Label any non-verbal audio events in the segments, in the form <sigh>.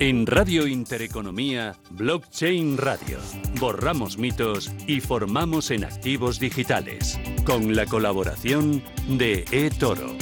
En Radio Intereconomía, Blockchain Radio. Borramos mitos y formamos en activos digitales. Con la colaboración de eToro.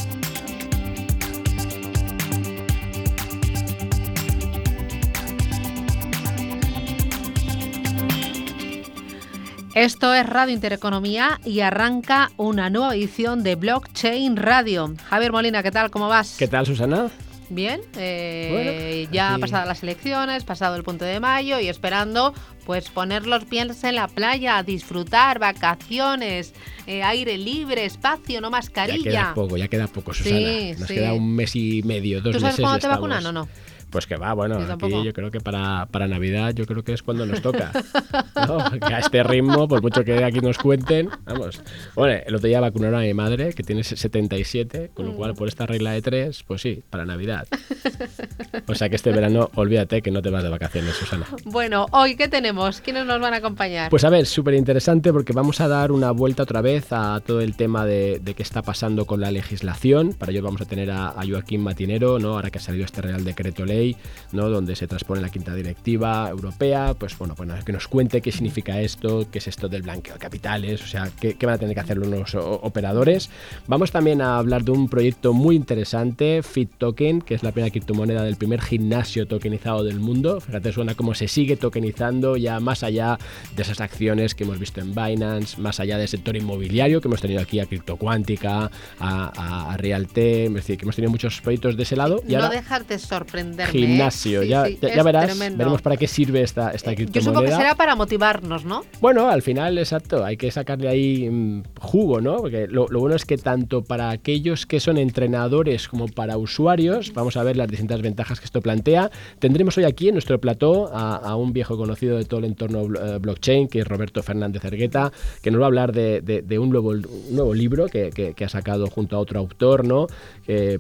Esto es Radio Intereconomía y arranca una nueva edición de Blockchain Radio. Javier Molina, ¿qué tal? ¿Cómo vas? ¿Qué tal, Susana? Bien, eh, ya pasadas las elecciones, pasado el punto de mayo y esperando pues poner los pies en la playa, disfrutar, vacaciones, eh, aire libre, espacio, no mascarilla. Ya queda poco, ya queda poco, Susana. Nos queda un mes y medio, dos ¿Tú sabes cuándo te vacunan o no? Pues que va, bueno, aquí yo creo que para, para Navidad yo creo que es cuando nos toca. Que a este ritmo, por mucho que aquí nos cuenten, vamos. Bueno, el otro día vacunaron a mi madre, que tiene 77, con lo cual por esta regla de tres, pues sí, para Navidad. O sea que este verano, olvídate que no te vas de vacaciones, Susana. Bueno, hoy, ¿qué tenemos? ¿Quiénes nos van a acompañar? Pues a ver, súper interesante porque vamos a dar una vuelta otra vez a todo el tema de, qué está pasando con la legislación. Para ello vamos a tener a, a Joaquín Matinero, ¿no? ahora que ha salido este Real Decreto Ley ¿no? donde se transpone la quinta directiva europea, pues bueno, pues que nos cuente qué significa esto, qué es esto del blanqueo de capitales, o sea, qué, van a tener que hacer los operadores. Vamos también a hablar de un proyecto muy interesante, Fit Token, que es la primera criptomoneda del primer gimnasio tokenizado del mundo. Fíjate, suena cómo se sigue tokenizando ya más allá de esas acciones que hemos visto en Binance, más allá del sector inmobiliario que hemos tenido aquí a CryptoQuántica, a, a, Realte, es decir, que hemos tenido muchos proyectos de ese lado. Y no dejarte sorprender gimnasio. ya, ya, verás, veremos para qué sirve esta, esta criptomoneda. Yo supongo que será para motivarnos, ¿no? Bueno, al final, exacto, hay que sacarle ahí mm, jugo, ¿no? Porque lo, bueno es que tanto para aquellos que son entrenadores como para usuarios, vamos a ver las distintas ventajas que esto plantea. Tendremos hoy aquí en nuestro plató a, un viejo conocido de todo el entorno eh, blockchain, que es Roberto Fernández Ergueta, que nos va a hablar de, de, un, nuevo, nuevo libro que, que, ha sacado junto a otro autor, ¿no?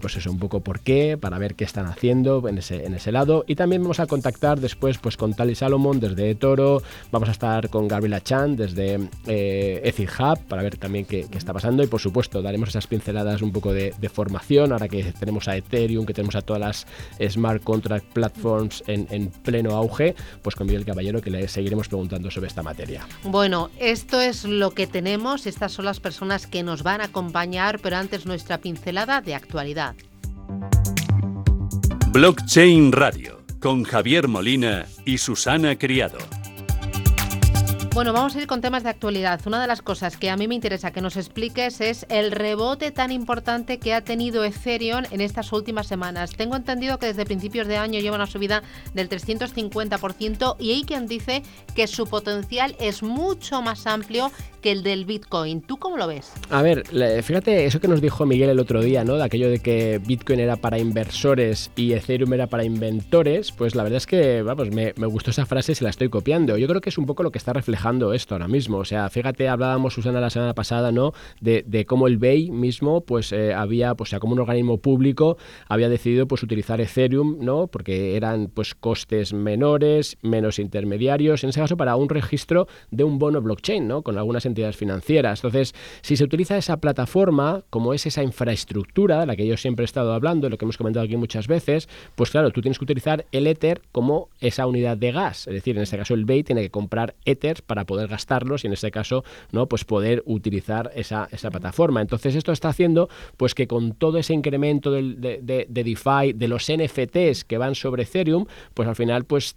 pues eso, un poco por qué, para ver qué están haciendo en ese en ese lado. Y también vamos a contactar después pues, con Tali Salomon desde Toro, vamos a estar con Gabriela Chan desde eh, Hub para ver también qué, está pasando. Y por supuesto, daremos esas pinceladas un poco de, formación, ahora que tenemos a Ethereum, que tenemos a todas las smart contract platforms en, en pleno auge, pues con Miguel Caballero que le seguiremos preguntando sobre esta materia. Bueno, esto es lo que tenemos, estas son las personas que nos van a acompañar, pero antes nuestra pincelada de actualidad. Blockchain Radio con Javier Molina y Susana Criado. Bueno, vamos a ir con temas de actualidad. Una de las cosas que a mí me interesa que nos expliques es el rebote tan importante que ha tenido Ethereum en estas últimas semanas. Tengo entendido que desde principios de año lleva una subida del 350% y hay quien dice que su potencial es mucho más amplio que el del Bitcoin. ¿Tú cómo lo ves? A ver, fíjate eso que nos dijo Miguel el otro día, ¿no? De aquello de que Bitcoin era para inversores y Ethereum era para inventores. Pues la verdad es que, vamos, me, gustó esa frase y se la estoy copiando. Yo creo que es un poco lo que está esto ahora mismo. O sea, fíjate, hablábamos, Susana, la semana pasada, ¿no? De, cómo el BEI mismo, pues eh, había, pues, o sea, como un organismo público, había decidido, pues, utilizar Ethereum, ¿no? Porque eran, pues, costes menores, menos intermediarios, en ese caso, para un registro de un bono blockchain, ¿no? Con algunas entidades financieras. Entonces, si se utiliza esa plataforma, como es esa infraestructura, de la que yo siempre he estado hablando, lo que hemos comentado aquí muchas veces, pues claro, tú tienes que utilizar el Ether como esa unidad de gas. Es decir, en este caso, el BEI tiene que comprar Ethers para poder gastarlos y en este caso, ¿no? Pues poder utilizar esa, esa plataforma. Entonces, esto está haciendo pues que con todo ese incremento de, de, de DeFi, de los NFTs que van sobre Ethereum, pues al final, pues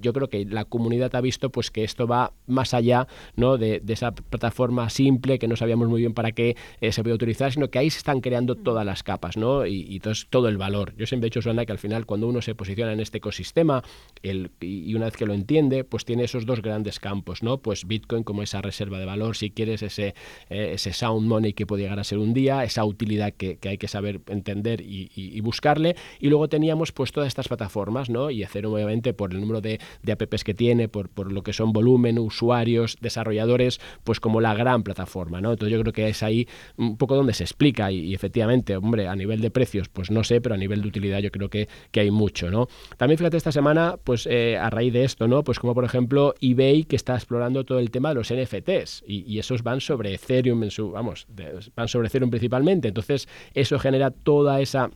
yo creo que la comunidad ha visto pues que esto va más allá ¿no? de, esa plataforma simple que no sabíamos muy bien para qué eh, se puede utilizar, sino que ahí se están creando mm. todas las capas ¿no? y, todo el valor. Yo siempre he dicho, Suena, que al final cuando uno se posiciona en este ecosistema el, y una vez que lo entiende, pues tiene esos dos grandes campos, ¿no? Pues Bitcoin como esa reserva de valor, si quieres, ese, eh, ese sound money que puede llegar a ser un día, esa utilidad que, hay que saber entender y, buscarle. Y luego teníamos pues todas estas plataformas, ¿no? Y hacer obviamente por el número de, apps que tiene, por, por, lo que son volumen, usuarios, desarrolladores, pues como la gran plataforma, ¿no? Entonces yo creo que es ahí un poco donde se explica y, efectivamente, hombre, a nivel de precios, pues no sé, pero a nivel de utilidad yo creo que, que hay mucho, ¿no? También fíjate esta semana, pues eh, a raíz de esto, ¿no? Pues como por ejemplo eBay que está explorando todo el tema de los NFTs y, esos van sobre Ethereum en su, vamos, van sobre Ethereum principalmente, entonces eso genera toda esa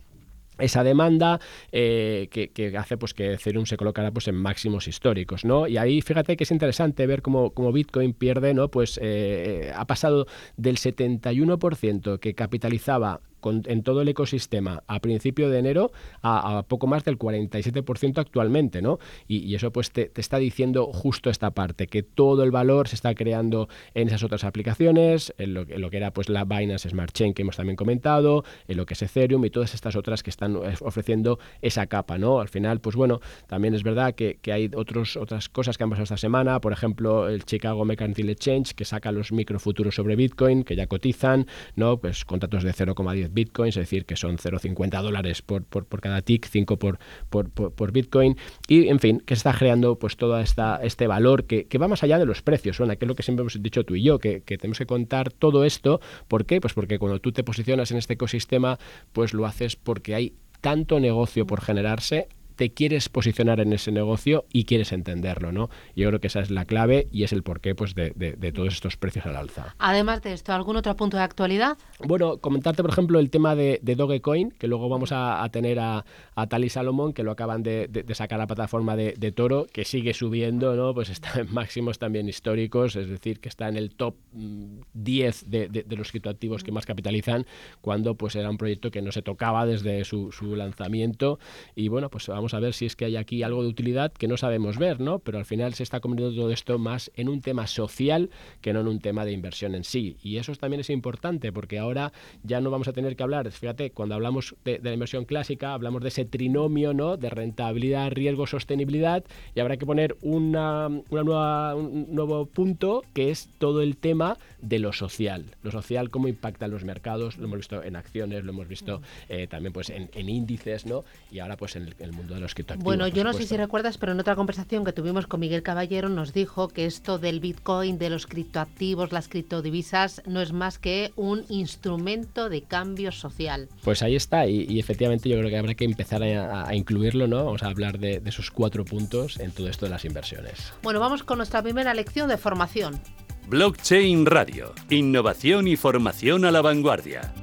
esa demanda eh, que, hace pues que Ethereum se colocara pues en máximos históricos no y ahí fíjate que es interesante ver cómo, cómo Bitcoin pierde no pues eh, ha pasado del 71% que capitalizaba en todo el ecosistema a principio de enero a, poco más del 47% actualmente, ¿no? Y, eso pues te, está diciendo justo esta parte, que todo el valor se está creando en esas otras aplicaciones, en lo, que era pues la Binance Smart Chain que hemos también comentado, en lo que es Ethereum y todas estas otras que están ofreciendo esa capa, ¿no? Al final, pues bueno, también es verdad que, hay otros, otras cosas que han pasado esta semana, por ejemplo, el Chicago Mercantile Exchange que saca los microfuturos sobre Bitcoin, que ya cotizan, ¿no? Pues contratos de 0,10 bitcoins, es decir, que son 0,50 dólares por, por, cada tick, 5 por, por, bitcoin. Y, en fin, que se está creando pues todo este valor que, que va más allá de los precios, Suena, que es lo que siempre hemos dicho tú y yo, que, que tenemos que contar todo esto. ¿Por qué? Pues porque cuando tú te posicionas en este ecosistema, pues lo haces porque hay tanto negocio por generarse te quieres posicionar en ese negocio y quieres entenderlo, ¿no? Yo creo que esa es la clave y es el porqué pues, de, todos estos precios al alza. Además de esto, ¿algún otro punto de actualidad? Bueno, comentarte, por ejemplo, el tema de, Dogecoin, que luego vamos a, tener a, a Tali Salomón, que lo acaban de, sacar a la plataforma de, Toro, que sigue subiendo, ¿no? Pues está en máximos también históricos, es decir, que está en el top 10 mm, de, los criptoactivos que más capitalizan, cuando pues era un proyecto que no se tocaba desde su, su lanzamiento. Y bueno, pues vamos a ver si es que hay aquí algo de utilidad que no sabemos ver, ¿no? Pero al final se está convirtiendo todo esto más en un tema social que no en un tema de inversión en sí. Y eso también es importante porque ahora ya no vamos a tener que hablar, fíjate, cuando hablamos de, la inversión clásica, hablamos de ese trinomio, ¿no? De rentabilidad, riesgo, sostenibilidad y habrá que poner una, una nueva, un nuevo punto que es todo el tema de lo social. Lo social, cómo impacta en los mercados, lo hemos visto en acciones, lo hemos visto eh, también pues en, índices, ¿no? Y ahora pues en el mundo de bueno, yo no sé si recuerdas, pero en otra conversación que tuvimos con Miguel Caballero nos dijo que esto del Bitcoin, de los criptoactivos, las criptodivisas, no es más que un instrumento de cambio social. Pues ahí está, y, efectivamente yo creo que habrá que empezar a, incluirlo, ¿no? Vamos a hablar de, de esos cuatro puntos en todo esto de las inversiones. Bueno, vamos con nuestra primera lección de formación. Blockchain Radio. Innovación y formación a la vanguardia.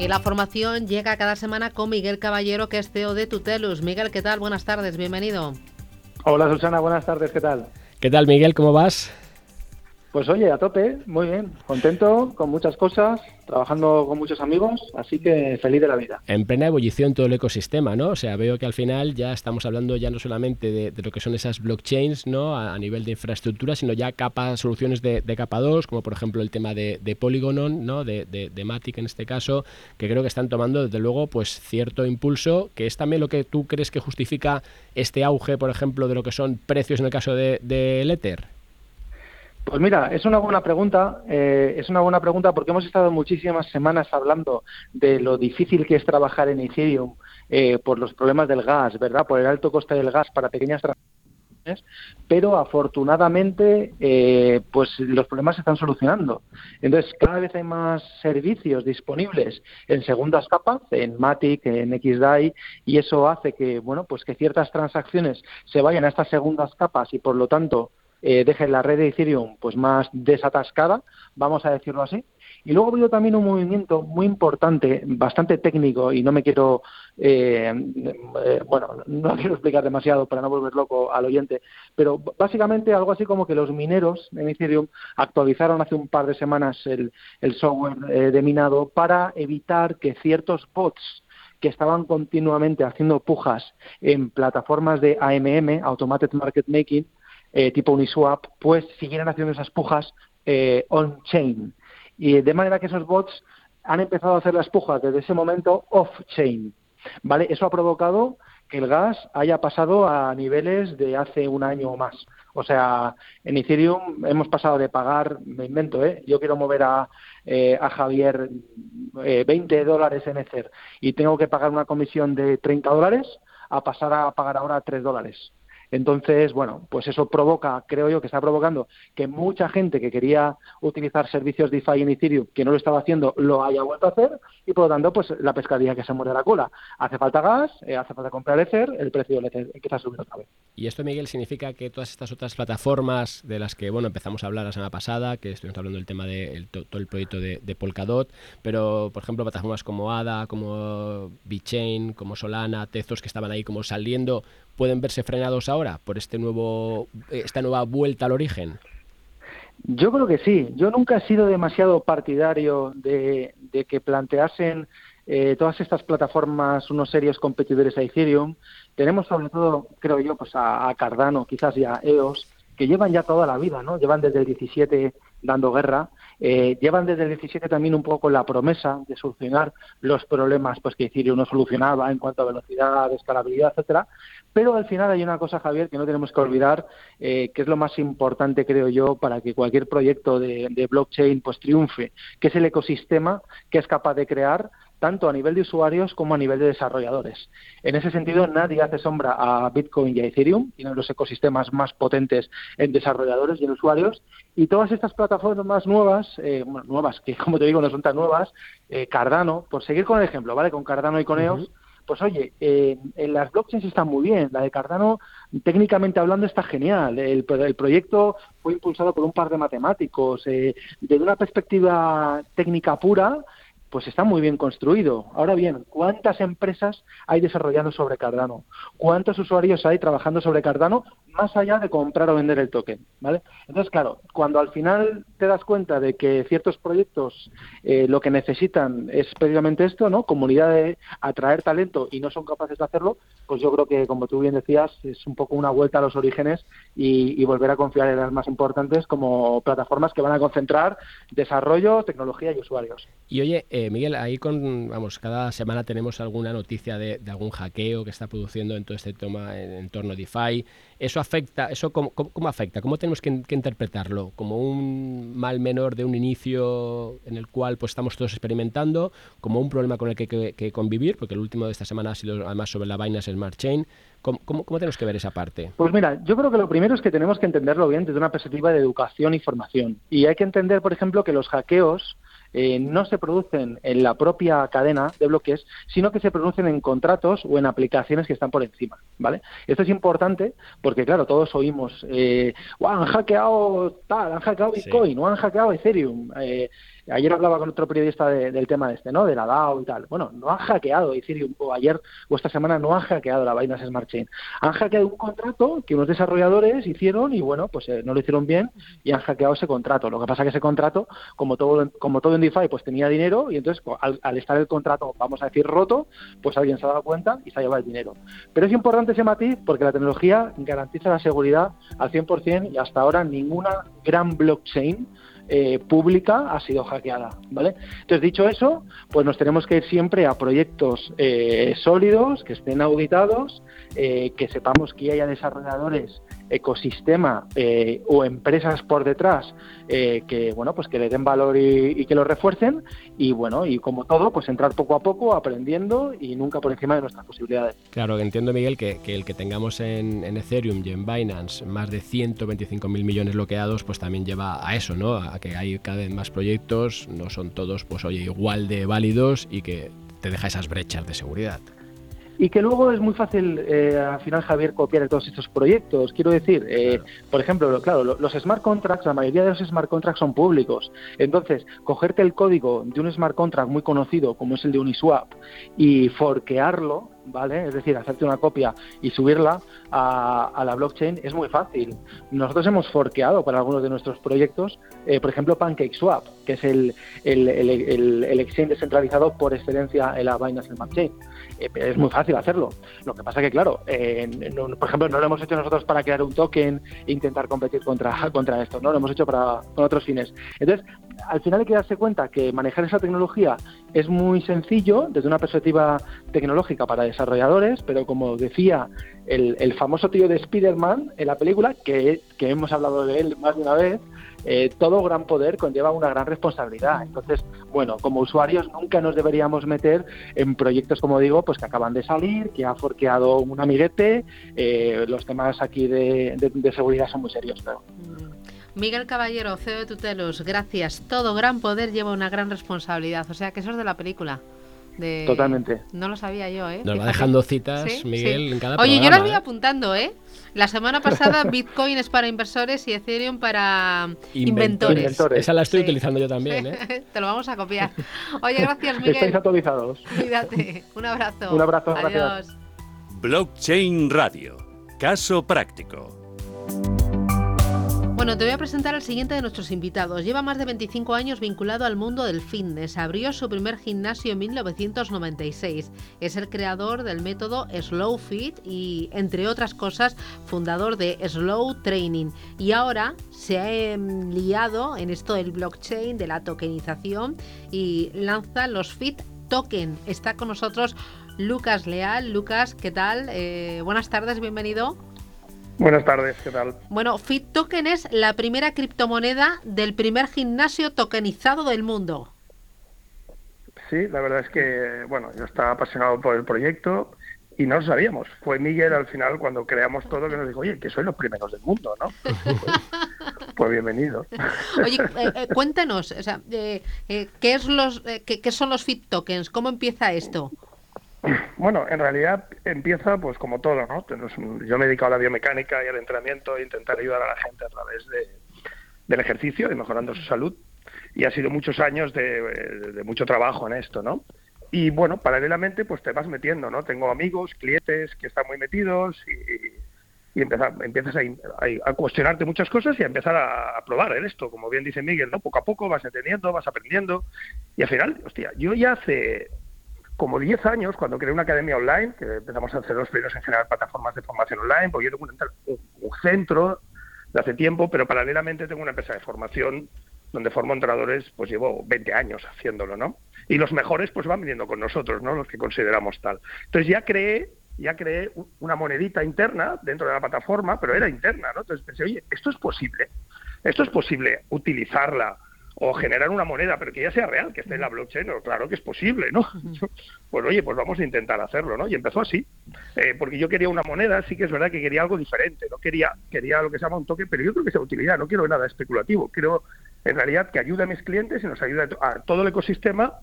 Y la formación llega cada semana con Miguel Caballero, que es CEO de Tutelus. Miguel, ¿qué tal? Buenas tardes, bienvenido. Hola Susana, buenas tardes, ¿qué tal? ¿Qué tal Miguel? ¿Cómo vas? Pues oye, a tope, muy bien, contento, con muchas cosas, trabajando con muchos amigos, así que feliz de la vida. En plena ebullición todo el ecosistema, ¿no? O sea, veo que al final ya estamos hablando ya no solamente de, lo que son esas blockchains, ¿no? A, nivel de infraestructura, sino ya capas, soluciones de, capa 2, como por ejemplo el tema de, de Polygon, ¿no? De, de, Matic en este caso, que creo que están tomando desde luego pues cierto impulso, que es también lo que tú crees que justifica este auge, por ejemplo, de lo que son precios en el caso de, de Ether. Pues mira, es una buena pregunta. Eh, es una buena pregunta porque hemos estado muchísimas semanas hablando de lo difícil que es trabajar en Ethereum eh, por los problemas del gas, ¿verdad? Por el alto coste del gas para pequeñas transacciones. Pero afortunadamente, eh, pues los problemas se están solucionando. Entonces, cada vez hay más servicios disponibles en segundas capas, en Matic, en XDAI, y eso hace que, bueno, pues que ciertas transacciones se vayan a estas segundas capas y por lo tanto eh, deje la red de Ethereum pues más desatascada, vamos a decirlo así. Y luego veo también un movimiento muy importante, bastante técnico, y no me quiero, eh, eh, bueno, no <laughs> quiero explicar demasiado para no volver loco al oyente, pero básicamente algo así como que los mineros en Ethereum actualizaron hace un par de semanas el, el software de minado para evitar que ciertos bots que estaban continuamente haciendo pujas en plataformas de AMM, Automated Market Making, eh, tipo Uniswap, pues siguieran haciendo esas pujas eh, on-chain. Y de manera que esos bots han empezado a hacer las pujas desde ese momento off-chain. ¿Vale? Eso ha provocado que el gas haya pasado a niveles de hace un año o más. O sea, en Ethereum hemos pasado de pagar, me invento, ¿eh? yo quiero mover a, eh, a Javier 20 dólares en Ether y tengo que pagar una comisión de 30 dólares, a pasar a pagar ahora 3 dólares. Entonces, bueno, pues eso provoca, creo yo, que está provocando que mucha gente que quería utilizar servicios DeFi en Ethereum, que no lo estaba haciendo, lo haya vuelto a hacer y por lo tanto, pues la pescadilla que se muere la cola. Hace falta gas, eh, hace falta comprar Ether, el precio del Ether empieza a subir otra vez. Y esto, Miguel, significa que todas estas otras plataformas de las que, bueno, empezamos a hablar la semana pasada, que estuvimos hablando del tema de todo el proyecto de, Polkadot, pero, por ejemplo, plataformas como ADA, como VeChain, como Solana, Tezos, que estaban ahí como saliendo, ¿pueden verse frenados ahora por este nuevo, esta nueva vuelta al origen? Yo creo que sí. Yo nunca he sido demasiado partidario de, que planteasen eh, todas estas plataformas unos serios competidores a Ethereum. Tenemos sobre todo, creo yo, pues a, Cardano, quizás ya a EOS, que llevan ya toda la vida, ¿no? Llevan desde el 17 dando guerra. Eh, llevan desde el 17 también un poco la promesa de solucionar los problemas pues que Ethereum no solucionaba en cuanto a velocidad, escalabilidad, etcétera. Pero al final hay una cosa, Javier, que no tenemos que olvidar, eh, que es lo más importante, creo yo, para que cualquier proyecto de, de blockchain pues triunfe, que es el ecosistema que es capaz de crear tanto a nivel de usuarios como a nivel de desarrolladores. En ese sentido, nadie hace sombra a Bitcoin y a Ethereum, tienen los ecosistemas más potentes en desarrolladores y en usuarios, y todas estas plataformas nuevas, eh, nuevas que como te digo no son tan nuevas, eh, Cardano, por seguir con el ejemplo, ¿vale? Con Cardano y con EOS, pues oye, en las blockchains están muy bien. La de Cardano, técnicamente hablando, está genial. El, el proyecto fue impulsado por un par de matemáticos. Eh, desde una perspectiva técnica pura, pues está muy bien construido. Ahora bien, ¿cuántas empresas hay desarrollando sobre Cardano? ¿Cuántos usuarios hay trabajando sobre Cardano más allá de comprar o vender el token? ¿vale? Entonces, claro, cuando al final te das cuenta de que ciertos proyectos eh, lo que necesitan es precisamente esto, ¿no? Comunidad de atraer talento y no son capaces de hacerlo, pues yo creo que, como tú bien decías, es un poco una vuelta a los orígenes y, volver a confiar en las más importantes como plataformas que van a concentrar desarrollo, tecnología y usuarios. Y oye, eh, Miguel, ahí con, vamos, cada semana tenemos alguna noticia de, algún hackeo que está produciendo en todo este tema en, entorno DeFi. ¿Eso afecta, eso cómo, afecta? ¿Cómo tenemos que, interpretarlo? ¿Como un mal menor de un inicio en el cual pues estamos todos experimentando? ¿Como un problema con el que, que, convivir? Porque el último de esta semana ha sido además sobre la Binance Smart Chain. ¿Cómo, ¿Cómo, tenemos que ver esa parte? Pues mira, yo creo que lo primero es que tenemos que entenderlo bien desde una perspectiva de educación y formación. Y hay que entender, por ejemplo, que los hackeos eh, no se producen en la propia cadena de bloques, sino que se producen en contratos o en aplicaciones que están por encima, ¿vale? Esto es importante porque, claro, todos oímos, eh, han hackeado tal, han hackeado Bitcoin, o han hackeado Ethereum, eh, Ayer hablaba con otro periodista del tema de este, ¿no? De la DAO y tal. Bueno, no han hackeado Ethereum, o ayer o esta semana no han hackeado la Binance Smart Chain. Han hackeado un contrato que unos desarrolladores hicieron y, bueno, pues eh, no lo hicieron bien y han hackeado ese contrato. Lo que pasa es que ese contrato, como todo, como todo en DeFi, pues tenía dinero y entonces al, estar el contrato, vamos a decir, roto, pues alguien se ha dado cuenta y se ha llevado el dinero. Pero es importante ese matiz porque la tecnología garantiza la seguridad al 100% y hasta ahora ninguna gran blockchain eh, pública ha sido hackeada, ¿vale? Entonces, dicho eso, pues nos tenemos que ir siempre a proyectos eh, sólidos, que estén auditados, eh, que sepamos que haya desarrolladores ecosistema eh, o empresas por detrás eh, que bueno pues que le den valor y, que lo refuercen y bueno y como todo pues entrar poco a poco aprendiendo y nunca por encima de nuestras posibilidades. Claro entiendo Miguel que, el que tengamos en, Ethereum y en Binance más de 125 mil millones bloqueados pues también lleva a eso no a que hay cada vez más proyectos no son todos pues oye igual de válidos y que te deja esas brechas de seguridad y que luego es muy fácil, eh, al final, Javier, copiar todos estos proyectos. Quiero decir, eh, por ejemplo, claro, los smart contracts, la mayoría de los smart contracts son públicos. Entonces, cogerte el código de un smart contract muy conocido, como es el de Uniswap, y forquearlo, ¿vale? Es decir, hacerte una copia y subirla a, la blockchain es muy fácil. Nosotros hemos forqueado para algunos de nuestros proyectos, eh, por ejemplo, PancakeSwap, que es el, el, el, exchange descentralizado por excelencia en la Binance Smart Chain. Es muy fácil hacerlo. Lo que pasa que, claro, eh, por ejemplo, no lo hemos hecho nosotros para crear un token e intentar competir contra, <laughs> contra esto, ¿no? Lo hemos hecho para, con otros fines. Entonces, al final hay que darse cuenta que manejar esa tecnología es muy sencillo desde una perspectiva tecnológica para desarrolladores, pero como decía el, el famoso tío de Spider-Man en la película, que, que, hemos hablado de él más de una vez, eh, todo gran poder conlleva una gran responsabilidad. Entonces, bueno, como usuarios nunca nos deberíamos meter en proyectos, como digo, pues que acaban de salir, que ha forqueado un amiguete, eh, los temas aquí de, de, seguridad son muy serios, pero... Mm. Miguel Caballero, CEO de Tutelus, gracias. Todo gran poder lleva una gran responsabilidad. O sea que eso es de la película. Totalmente. No lo sabía yo, ¿eh? Nos va dejando citas, Miguel, en cada Oye, yo las voy ¿eh? apuntando, ¿eh? La semana pasada <laughs> Bitcoin es para inversores y Ethereum para inventores. Esa la estoy utilizando yo también, ¿eh? <laughs> Te lo vamos a copiar. Oye, <laughs> gracias, Miguel. Estáis autorizados. Cuídate. Un abrazo. Un abrazo, Adiós. gracias. Blockchain Radio. Caso práctico. Bueno, te voy a presentar al siguiente de nuestros invitados. Lleva más de 25 años vinculado al mundo del fitness. Abrió su primer gimnasio en 1996. Es el creador del método Slow Fit y, entre otras cosas, fundador de Slow Training. Y ahora se ha liado en esto del blockchain, de la tokenización y lanza los Fit Token. Está con nosotros Lucas Leal. Lucas, ¿qué tal? Eh, buenas tardes, bienvenido. Buenas tardes, ¿qué tal? Bueno, Fit Token es la primera criptomoneda del primer gimnasio tokenizado del mundo. Sí, la verdad es que, bueno, yo estaba apasionado por el proyecto y no lo sabíamos. Fue Miguel al final cuando creamos todo que nos dijo, oye, que soy los primeros del mundo, ¿no? <laughs> pues, pues, bienvenido. <laughs> Oye, eh, eh, cuéntanos, o sea, eh, ¿qué, es los, qué, ¿qué son los Fit Tokens? ¿Cómo empieza esto? Bueno, en realidad empieza pues como todo, ¿no? Yo me he dedicado a la biomecánica y al entrenamiento e intentar ayudar a la gente a través de, del ejercicio y mejorando su salud. Y ha sido muchos años de, mucho trabajo en esto, ¿no? Y bueno, paralelamente pues te vas metiendo, ¿no? Tengo amigos, clientes que están muy metidos y, y empiezas a, cuestionarte muchas cosas y a empezar a, a, probar en esto, como bien dice Miguel, ¿no? Poco a poco vas entendiendo, vas aprendiendo y al final, hostia, yo ya hace como 10 años, cuando creé una academia online, que empezamos a hacer los primeros en general plataformas de formación online, porque yo tengo un, centro de hace tiempo, pero paralelamente tengo una empresa de formación donde formo entrenadores, pues llevo 20 años haciéndolo, ¿no? Y los mejores pues van viniendo con nosotros, ¿no? Los que consideramos tal. Entonces ya creé, ya creé una monedita interna dentro de la plataforma, pero era interna, ¿no? Entonces pensé, oye, esto es posible, esto es posible utilizarla o generar una moneda, pero que ya sea real, que esté en la blockchain, claro que es posible, ¿no? <laughs> Pues oye, pues vamos a intentar hacerlo, ¿no? Y empezó así, eh, porque yo quería una moneda, sí que es verdad que quería algo diferente, no quería, quería lo que se llama un toque, pero yo creo que sea utilidad, no quiero nada especulativo, quiero en realidad que ayude a mis clientes y nos ayude a todo el ecosistema,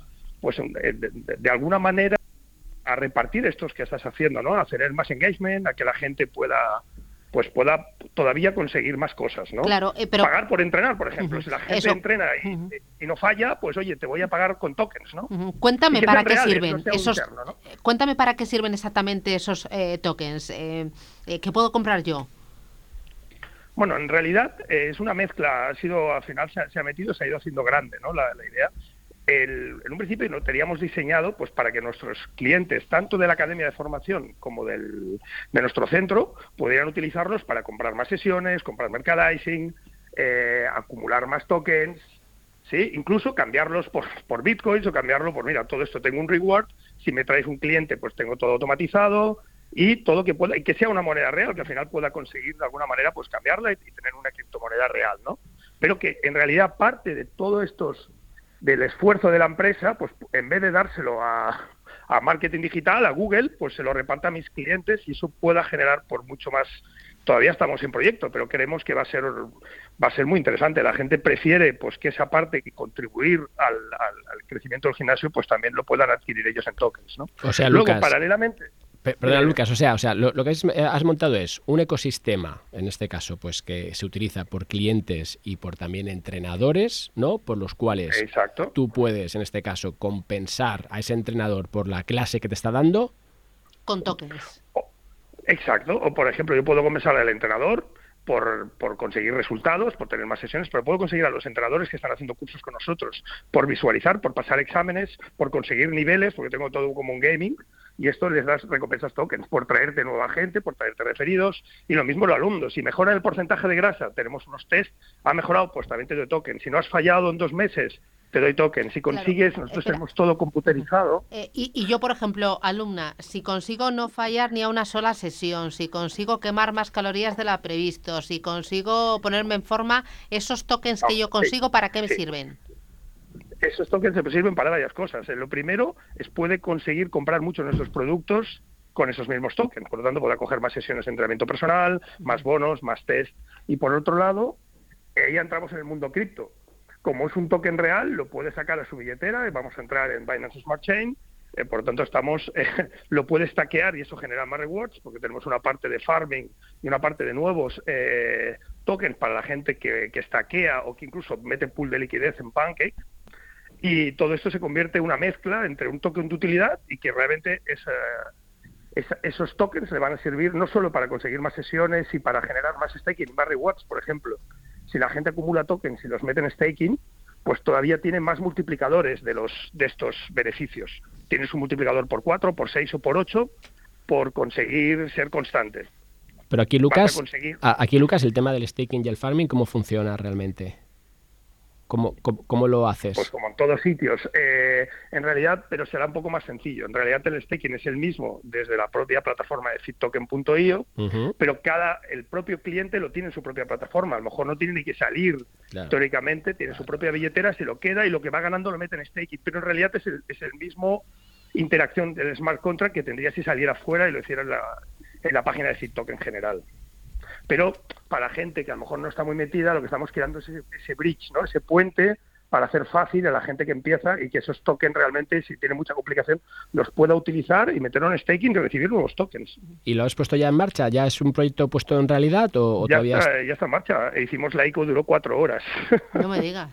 pues de, de alguna manera a repartir estos que estás haciendo, ¿no? A tener más engagement, a que la gente pueda pues pueda todavía conseguir más cosas, ¿no? Claro, eh, pero... Pagar por entrenar, por ejemplo. Si la gente entrena y, no falla, pues oye, te voy a pagar con tokens, ¿no? Cuéntame para qué sirven esos... Cuéntame para qué sirven exactamente esos eh, tokens. Eh, ¿Qué puedo comprar yo? Bueno, en realidad es una mezcla. Ha sido, al final se ha, metido, se ha ido haciendo grande, ¿no? La, la idea en un principio lo teníamos diseñado pues para que nuestros clientes, tanto de la academia de formación como del, de nuestro centro, pudieran utilizarlos para comprar más sesiones, comprar merchandising, eh, acumular más tokens, ¿sí? incluso cambiarlos por, por bitcoins o cambiarlo por, mira, todo esto tengo un reward, si me traes un cliente, pues tengo todo automatizado y todo que pueda, y que sea una moneda real, que al final pueda conseguir de alguna manera pues cambiarla y, y tener una criptomoneda real, ¿no? Pero que en realidad parte de todos estos del esfuerzo de la empresa, pues en vez de dárselo a, a marketing digital, a Google, pues se lo reparta a mis clientes y eso pueda generar por mucho más. Todavía estamos en proyecto, pero creemos que va a ser va a ser muy interesante. La gente prefiere pues que esa parte que contribuir al, al, crecimiento del gimnasio, pues también lo puedan adquirir ellos en tokens, ¿no? O sea, Luego, Lucas, paralelamente. Perdona, Lucas, o sea, o sea lo, que eh, has, montado es un ecosistema, en este caso, pues que se utiliza por clientes y por también entrenadores, ¿no? Por los cuales Exacto. tú puedes, en este caso, compensar a ese entrenador por la clase que te está dando. Con tokens. Exacto. O, por ejemplo, yo puedo compensar al entrenador por, por, conseguir resultados, por tener más sesiones, pero puedo conseguir a los entrenadores que están haciendo cursos con nosotros, por visualizar, por pasar exámenes, por conseguir niveles, porque tengo todo como un gaming, y esto les das recompensas tokens por traerte nueva gente, por traerte referidos y lo mismo los alumnos. Si mejoran el porcentaje de grasa, tenemos unos test, ha mejorado, pues también te doy token. Si no has fallado en dos meses te doy token. Si consigues, nosotros tenemos todo computerizado. Eh, y, yo, por ejemplo, alumna, si consigo no fallar ni a una sola sesión, si consigo quemar más calorías de la previsto, si consigo ponerme en forma, esos tokens que yo consigo, ¿para qué me sirven? Esos tokens se sirven para varias cosas. Eh, lo primero es puede conseguir comprar muchos de nuestros productos con esos mismos tokens. Por lo tanto, podrá coger más sesiones de entrenamiento personal, más bonos, más test. Y por otro lado, ahí ya entramos en el mundo cripto como es un token real, lo puede sacar a su billetera, vamos a entrar en Binance Smart Chain, eh, por lo tanto estamos, <laughs> eh, lo puede stackear y eso genera más rewards porque tenemos una parte de farming y una parte de nuevos eh, tokens para la gente que, que stackea o que incluso mete pool de liquidez en Pancake. Y todo esto se convierte en una mezcla entre un token de utilidad y que realmente esos tokens le van a servir no solo para conseguir más sesiones y para generar más staking y más rewards, por ejemplo, si la gente acumula tokens y los mete en staking, pues todavía tiene más multiplicadores de, los, de estos beneficios. Tienes un multiplicador por 4, por 6 o por 8 por conseguir ser constante. Pero aquí, Lucas, aquí, Lucas, el tema del staking y el farming, ¿cómo funciona realmente? ¿Cómo, cómo, lo haces? Pues como en todos sitios. Eh, en realidad, pero será un poco más sencillo. En realidad el staking es el mismo desde la propia plataforma de fittoken.io, pero cada el propio cliente lo tiene en su propia plataforma. A lo mejor no tiene ni que salir teóricamente, tiene su propia billetera, se lo queda y lo que va ganando lo mete en staking. Pero en realidad es el, es el mismo interacción del smart contract que tendría si saliera fuera y lo hiciera en la, en la página de FitToken en general. Pero para gente que a lo mejor no está muy metida, lo que estamos creando es ese, bridge, ¿no? ese puente para hacer fácil a la gente que empieza y que esos tokens realmente, si tiene mucha complicación, los pueda utilizar y meterlo en staking y recibir nuevos tokens. ¿Y lo has puesto ya en marcha? ¿Ya es un proyecto puesto en realidad o, ya todavía está, Ya está en marcha. Hicimos la ICO, duró cuatro horas. No me <laughs> digas.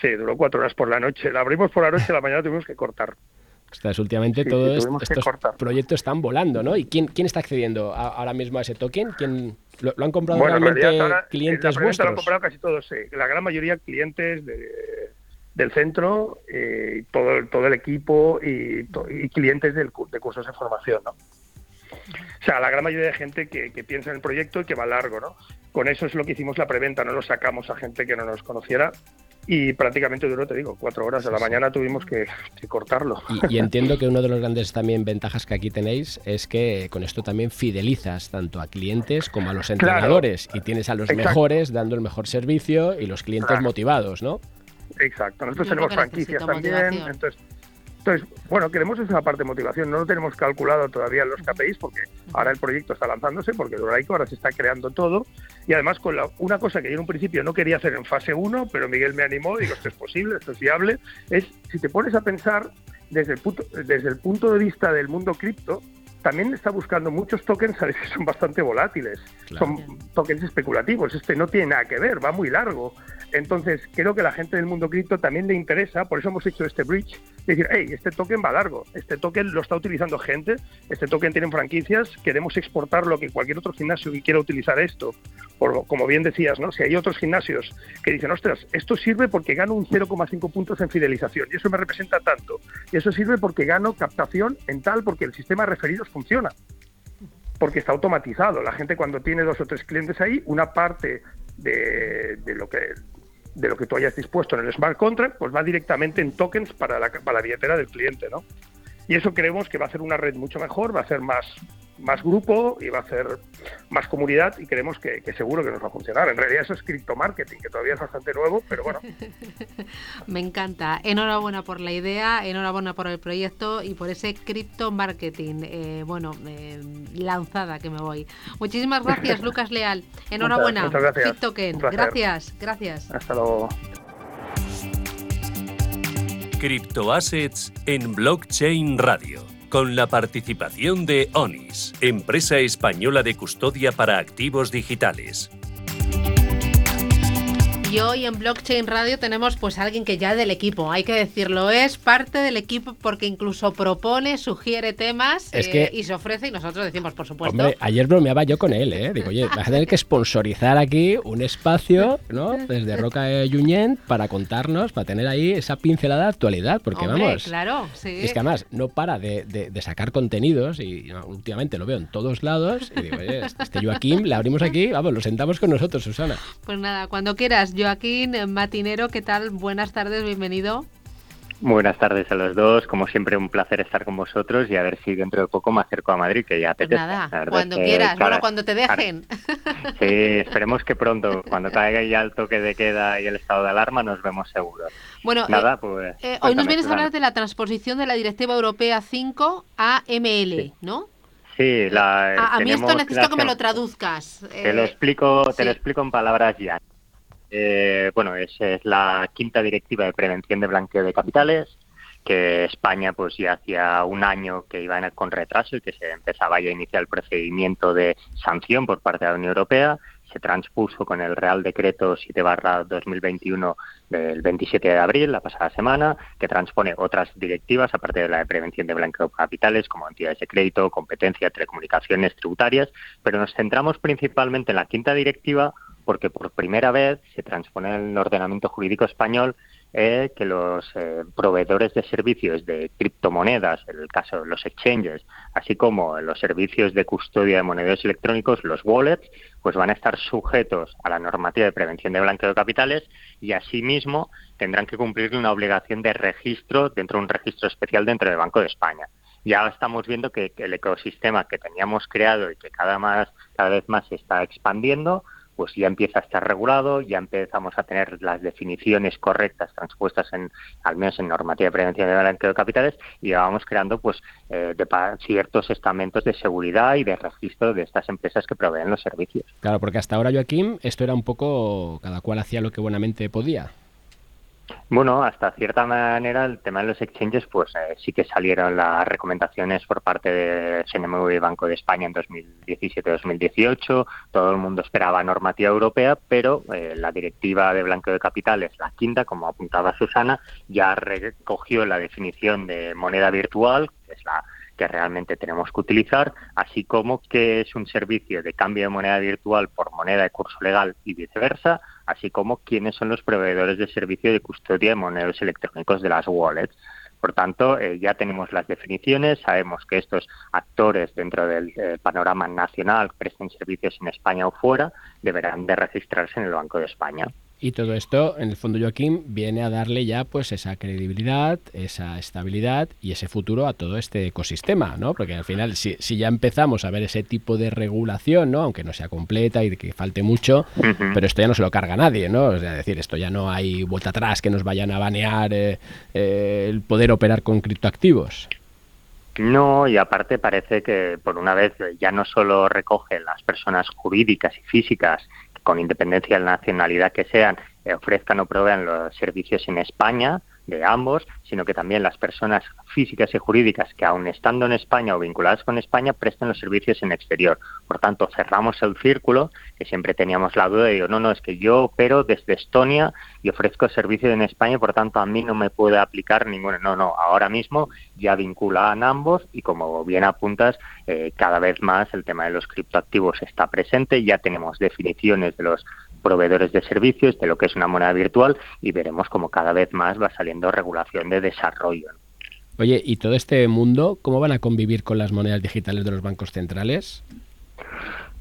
sí, duró cuatro horas por la noche. La abrimos por la noche y la mañana tuvimos que cortar. Estás, últimamente todos estos proyectos están volando, ¿no? ¿Y quién, quién está accediendo a, ahora mismo a ese token? ¿Quién, lo, han comprado realmente clientes vuestros? Lo han comprado casi todos, sí. La gran mayoría clientes del centro, eh, todo, todo el equipo y, clientes del, de cursos de formación, ¿no? O sea, la gran mayoría de gente que, que, piensa en el proyecto y que va largo, ¿no? Con eso es lo que hicimos la preventa, no lo sacamos a gente que no nos conociera y prácticamente duró, te digo, cuatro horas. de la mañana tuvimos que, cortarlo. Y, <laughs> entiendo que uno de los grandes también ventajas que aquí tenéis es que con esto también fidelizas tanto a clientes como a los entrenadores y tienes a los mejores dando el mejor servicio y los clientes motivados, ¿no? Exacto. Nosotros tenemos franquicias también, entonces entonces, bueno, queremos esa parte de motivación. No lo tenemos calculado todavía los KPIs porque ahora el proyecto está lanzándose, porque Doraico ahora se está creando todo. Y además, con la, una cosa que yo en un principio no quería hacer en fase 1, pero Miguel me animó, digo, esto es posible, esto es viable, es si te pones a pensar desde el punto, desde el punto de vista del mundo cripto, también está buscando muchos tokens a veces son bastante volátiles, son tokens especulativos, este no tiene nada que ver, va muy largo. Entonces, creo que a la gente del mundo cripto también le interesa, por eso hemos hecho este bridge, decir, hey, este token va largo, este token lo está utilizando gente, este token tiene franquicias, queremos exportar lo que cualquier otro gimnasio que quiera utilizar esto. Por, como bien decías, ¿no? Si hay otros gimnasios que dicen, ostras, esto sirve porque gano un 0,5 puntos en fidelización y eso me representa tanto. Y eso sirve porque gano captación en tal, porque el sistema de referidos funciona porque está automatizado. La gente cuando tiene dos o tres clientes ahí, una parte de, lo que de lo que tú hayas dispuesto en el smart contract, pues va directamente en tokens para la, para la billetera del cliente, ¿no? Y eso creemos que va a ser una red mucho mejor, va a ser más, más grupo y va a ser más comunidad y creemos que, seguro que nos va a funcionar. En realidad eso es cripto marketing, que todavía es bastante nuevo, pero bueno. <laughs> Me encanta. Enhorabuena por la idea, enhorabuena por el proyecto y por ese cripto marketing, eh, bueno, eh, lanzada que me voy. Muchísimas gracias, <laughs> Lucas Leal. Enhorabuena. Muchas, gracias. Gracias, gracias. Hasta luego. Criptoassets en Blockchain Radio, con la participación de ONIS, empresa española de custodia para activos digitales. Y hoy en Blockchain Radio tenemos pues alguien que ya del equipo, hay que decirlo, es parte del equipo porque incluso propone, sugiere temas eh, y se ofrece y nosotros decimos, por supuesto. Hombre, ayer bromeaba yo con él, ¿eh? Digo, oye, vas a tener que sponsorizar aquí un espacio, ¿no? Desde Roca de Junyent para contarnos, para tener ahí esa pincelada de actualidad, porque vamos. claro, sí. Es que además no para de, sacar contenidos y últimamente lo veo en todos lados y digo, oye, este Joaquín, le abrimos aquí, vamos, lo sentamos con nosotros, Susana. Pues nada, cuando quieras, yo Joaquín Matinero, ¿qué tal? Buenas tardes, bienvenido. Buenas tardes a los dos. Como siempre, un placer estar con vosotros y a ver si dentro de poco me acerco a Madrid, que ya te pues nada, cuando quieras, bueno, cuando te dejen. <laughs> sí, esperemos que pronto, cuando caiga ya el toque de queda y el estado de alarma, nos vemos seguros. Bueno, nada, eh, pues, eh, hoy nos vienes a hablar de la transposición de la Directiva Europea 5 a ML, ¿no? Sí, la, a, mí esto necesito que me lo traduzcas. Te lo explico, te lo explico en palabras ya. Eh, bueno, es, la quinta directiva de prevención de blanqueo de capitales, que España pues ya hacía un año que iba con retraso y que se empezaba ya a iniciar el procedimiento de sanción por parte de la Unión Europea. Se transpuso con el Real Decreto 7 2021 del 27 de abril, la pasada semana, que transpone otras directivas, aparte de la de prevención de blanqueo de capitales, como entidades de crédito, competencia, telecomunicaciones, tributarias, pero nos centramos principalmente en la quinta directiva porque por primera vez se transpone en el ordenamiento jurídico español eh, que los eh, proveedores de servicios de criptomonedas, en el caso de los exchanges, así como los servicios de custodia de monederos electrónicos, los wallets, pues van a estar sujetos a la normativa de prevención de blanqueo de capitales y asimismo tendrán que cumplir una obligación de registro dentro de un registro especial dentro del Banco de España. Ya estamos viendo que, el ecosistema que teníamos creado y que cada más cada vez más se está expandiendo pues ya empieza a estar regulado, ya empezamos a tener las definiciones correctas transpuestas en, al menos en normativa de prevención de blanqueo de capitales y vamos creando pues eh, de ciertos estamentos de seguridad y de registro de estas empresas que proveen los servicios. Claro, porque hasta ahora, Joaquín, esto era un poco, cada cual hacía lo que buenamente podía. Bueno, hasta cierta manera el tema de los exchanges, pues eh, sí que salieron las recomendaciones por parte de CNMV y Banco de España en 2017-2018. Todo el mundo esperaba normativa europea, pero eh, la directiva de blanqueo de capitales, la quinta, como apuntaba Susana, ya recogió la definición de moneda virtual, que es la que realmente tenemos que utilizar, así como que es un servicio de cambio de moneda virtual por moneda de curso legal y viceversa, así como quiénes son los proveedores de servicio de custodia de monedas electrónicos de las wallets. Por tanto, eh, ya tenemos las definiciones, sabemos que estos actores dentro del eh, panorama nacional presten servicios en España o fuera deberán de registrarse en el Banco de España. Y todo esto, en el fondo, Joaquín, viene a darle ya pues esa credibilidad, esa estabilidad y ese futuro a todo este ecosistema, ¿no? Porque al final, si, si ya empezamos a ver ese tipo de regulación, ¿no? Aunque no sea completa y que falte mucho, pero esto ya no se lo carga nadie, ¿no? Es decir, esto ya no hay vuelta atrás que nos vayan a banear eh, eh, el poder operar con criptoactivos. No, y aparte parece que por una vez ya no solo recoge las personas jurídicas y físicas con independencia de la nacionalidad que sean, eh, ofrezcan o provean los servicios en España, de ambos, sino que también las personas físicas y jurídicas que aun estando en España o vinculadas con España presten los servicios en exterior. Por tanto, cerramos el círculo, que siempre teníamos la duda de, no, no, es que yo opero desde Estonia y ofrezco servicios en España, por tanto a mí no me puede aplicar ninguno. No, no, ahora mismo ya vinculan ambos y como bien apuntas, eh, cada vez más el tema de los criptoactivos está presente, ya tenemos definiciones de los proveedores de servicios, de lo que es una moneda virtual y veremos cómo cada vez más va saliendo regulación de desarrollo. Oye, ¿y todo este mundo cómo van a convivir con las monedas digitales de los bancos centrales?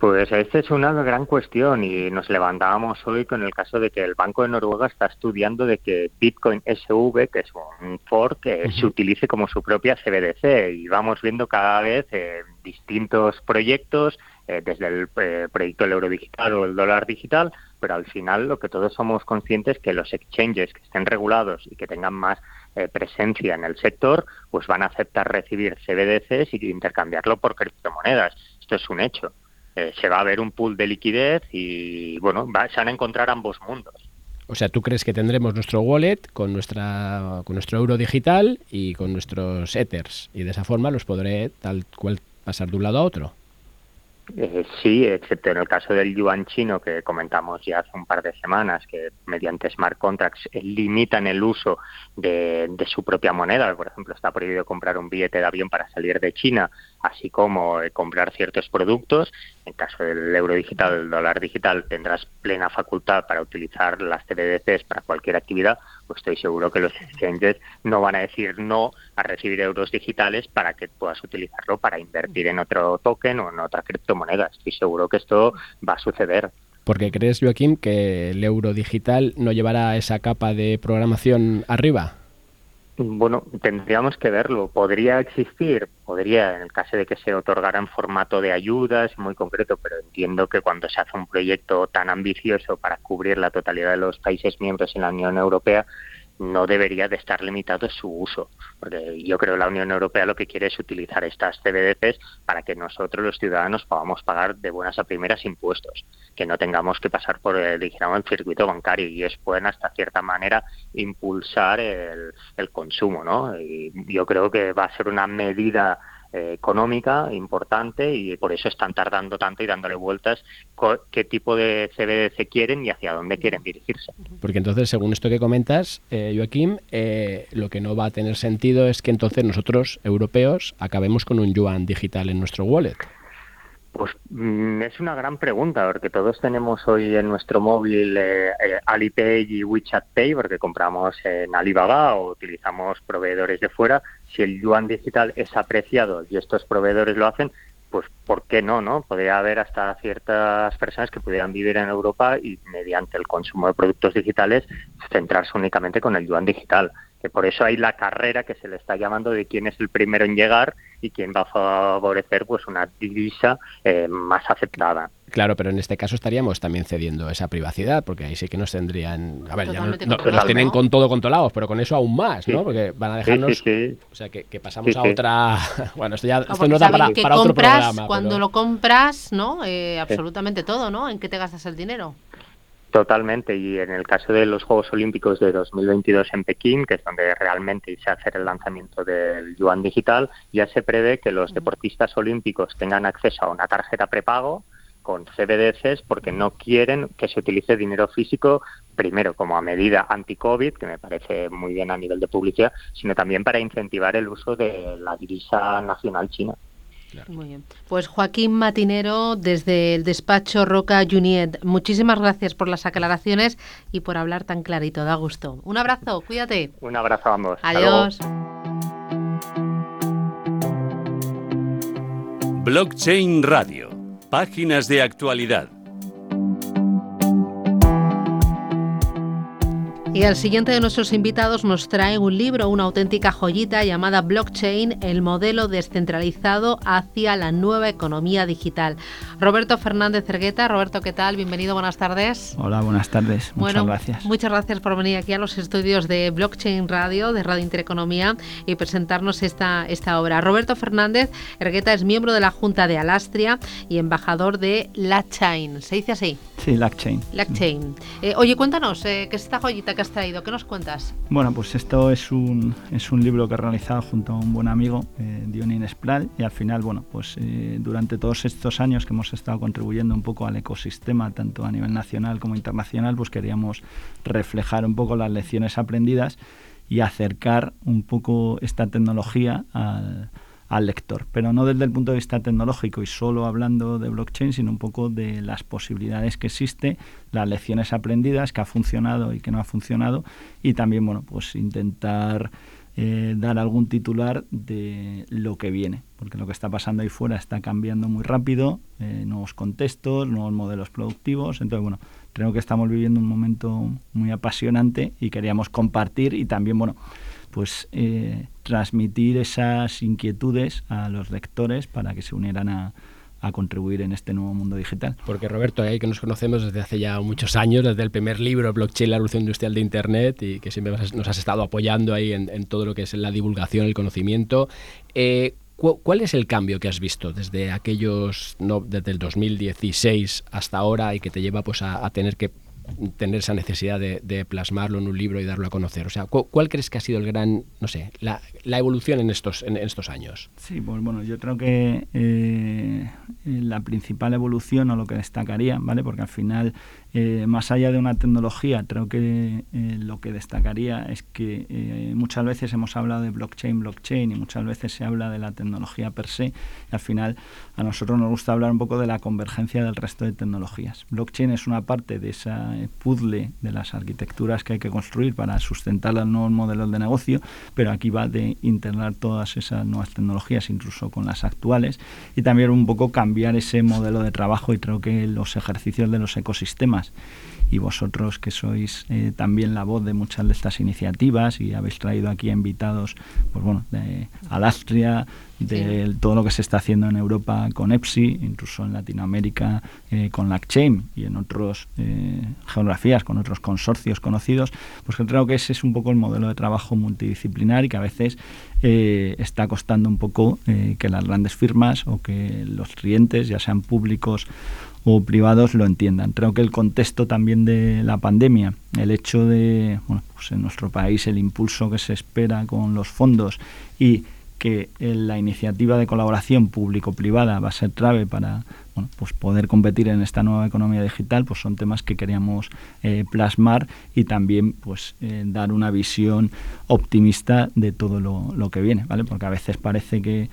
Pues esta es una gran cuestión y nos levantábamos hoy con el caso de que el Banco de Noruega está estudiando de que Bitcoin SV, que es un fork, que se utilice como su propia CBDC y vamos viendo cada vez eh, distintos proyectos, eh, desde el eh, proyecto del euro digital o el dólar digital, pero al final lo que todos somos conscientes es que los exchanges que estén regulados y que tengan más eh, presencia en el sector, pues van a aceptar recibir CBDCs y intercambiarlo por criptomonedas. Esto es un hecho. se va a ver un pool de liquidez y, bueno, se van a encontrar ambos mundos. O sea, ¿tú crees que tendremos nuestro wallet con, nuestra, con nuestro euro digital y con nuestros ethers? Y de esa forma los podré tal cual pasar de un lado a otro. Eh, sí, excepto en el caso del yuan chino que comentamos ya hace un par de semanas, que mediante smart contracts limitan el uso de, su propia moneda. Por ejemplo, está prohibido comprar un billete de avión para salir de China, así como eh, comprar ciertos productos. En caso del euro digital, el dólar digital, tendrás plena facultad para utilizar las CBDCs para cualquier actividad. Pues estoy seguro que los exchanges no van a decir no a recibir euros digitales para que puedas utilizarlo para invertir en otro token o en otra criptomoneda. Estoy seguro que esto va a suceder. Porque crees, Joaquín, que el euro digital no llevará esa capa de programación arriba. Bueno, tendríamos que verlo. Podría existir, podría, en el caso de que se otorgara en formato de ayudas muy concreto, pero entiendo que cuando se hace un proyecto tan ambicioso para cubrir la totalidad de los países miembros en la Unión Europea, no debería de estar limitado su uso, yo creo que la Unión Europea lo que quiere es utilizar estas CBDCs para que nosotros los ciudadanos podamos pagar de buenas a primeras impuestos, que no tengamos que pasar por el, digamos, el circuito bancario y es pueden hasta cierta manera impulsar el, el consumo, ¿no? Y yo creo que va a ser una medida eh, económica importante y por eso están tardando tanto y dándole vueltas qué tipo de CBDC quieren y hacia dónde quieren dirigirse. Porque entonces, según esto que comentas, eh, Joaquín, eh, lo que no va a tener sentido es que entonces nosotros, europeos, acabemos con un yuan digital en nuestro wallet. Pues mm, es una gran pregunta, porque todos tenemos hoy en nuestro móvil eh, eh, Alipay y WeChat Pay, porque compramos en Alibaba o utilizamos proveedores de fuera. Si el yuan digital es apreciado y estos proveedores lo hacen, pues ¿por qué no? no? Podría haber hasta ciertas personas que pudieran vivir en Europa y mediante el consumo de productos digitales centrarse únicamente con el yuan digital que por eso hay la carrera que se le está llamando de quién es el primero en llegar y quién va a favorecer pues una divisa eh, más aceptada. Claro, pero en este caso estaríamos también cediendo esa privacidad, porque ahí sí que nos tendrían. A ver, ya no, nos tienen con todo controlados, pero con eso aún más, ¿no? Porque van a dejarnos. o sea, que, pasamos a otra. <laughs> Bueno, esto ya esto no da para, para otro programa. Cuando lo compras, ¿no? Eh, absolutamente todo, ¿no? ¿En qué te gastas el dinero? Totalmente, y en el caso de los Juegos Olímpicos de 2022 en Pekín, que es donde realmente se hace el lanzamiento del yuan digital, ya se prevé que los deportistas olímpicos tengan acceso a una tarjeta prepago con CBDCs porque no quieren que se utilice dinero físico, primero como a medida anti-COVID, que me parece muy bien a nivel de publicidad, sino también para incentivar el uso de la divisa nacional china. Muy bien. Pues Joaquín Matinero, desde el despacho Roca Juniet, muchísimas gracias por las aclaraciones y por hablar tan clarito. Da gusto. Un abrazo, cuídate. Un abrazo a ambos. Adiós. Blockchain Radio. Páginas de actualidad Y el siguiente de nuestros invitados nos trae un libro, una auténtica joyita llamada Blockchain, el modelo descentralizado hacia la nueva economía digital. Roberto Fernández Cergueta. Roberto, ¿qué tal? Bienvenido, buenas tardes. Hola, buenas tardes. Muchas gracias. Muchas gracias por venir aquí a los estudios de Blockchain Radio, de Radio Intereconomía, y presentarnos esta, esta obra. Roberto Fernández Cergueta es miembro de la Junta de Alastria y embajador de LaChain. ¿Se dice así? Sí, LaChain. LaChain. Eh, oye, cuéntanos, eh, ¿qué es esta joyita que has traído? ¿Qué nos cuentas? Bueno, pues esto es un, es un libro que he realizado junto a un buen amigo, eh, Dionín Espral, y al final, bueno, pues eh, durante todos estos años que hemos estado contribuyendo un poco al ecosistema, tanto a nivel nacional como internacional, pues queríamos reflejar un poco las lecciones aprendidas y acercar un poco esta tecnología al al lector, pero no desde el punto de vista tecnológico y solo hablando de blockchain, sino un poco de las posibilidades que existe, las lecciones aprendidas, que ha funcionado y que no ha funcionado, y también, bueno, pues intentar eh, dar algún titular de lo que viene, porque lo que está pasando ahí fuera está cambiando muy rápido, eh, nuevos contextos, nuevos modelos productivos, entonces, bueno, creo que estamos viviendo un momento muy apasionante y queríamos compartir y también, bueno, pues eh, transmitir esas inquietudes a los lectores para que se unieran a, contribuir en este nuevo mundo digital. Porque Roberto, ahí que nos conocemos desde hace ya muchos años, desde el primer libro, Blockchain, la revolución industrial de Internet, y que siempre nos has estado apoyando ahí en, todo lo que es la divulgación, el conocimiento. Eh, ¿Cuál es el cambio que has visto desde aquellos, no, desde el 2016 hasta ahora y que te lleva pues a tener que tener esa necesidad de, plasmarlo en un libro y darlo a conocer? O sea, ¿cuál, crees que ha sido el gran, no sé, la, evolución en estos, en, estos años? Sí, pues bueno, yo creo que eh, la principal evolución o lo que destacaría, ¿vale? Porque al final Eh, más allá de una tecnología, creo que eh, lo que destacaría es que eh, muchas veces hemos hablado de blockchain, blockchain y muchas veces se habla de la tecnología per se. Y al final a nosotros nos gusta hablar un poco de la convergencia del resto de tecnologías. Blockchain es una parte de esa puzzle de las arquitecturas que hay que construir para sustentar los nuevos modelos de negocio, pero aquí va de integrar todas esas nuevas tecnologías, incluso con las actuales, y también un poco cambiar ese modelo de trabajo y creo que los ejercicios de los ecosistemas y vosotros que sois eh, también la voz de muchas de estas iniciativas y habéis traído aquí invitados pues bueno de Alastria de todo lo que se está haciendo en Europa con EPSI incluso en Latinoamérica eh, con LACCHAIN y en otras eh, geografías con otros consorcios conocidos pues creo que ese es un poco el modelo de trabajo multidisciplinar y que a veces está costando un poco que las grandes firmas o que los clientes ya sean públicos o privados lo entiendan. Creo que el contexto también de la pandemia, el hecho de, bueno, pues en nuestro país el impulso que se espera con los fondos y que la iniciativa de colaboración público-privada va a ser clave para bueno, pues poder competir en esta nueva economía digital, pues son temas que queríamos eh, plasmar y también pues eh, dar una visión optimista de todo lo, lo que viene, ¿vale? Porque a veces parece que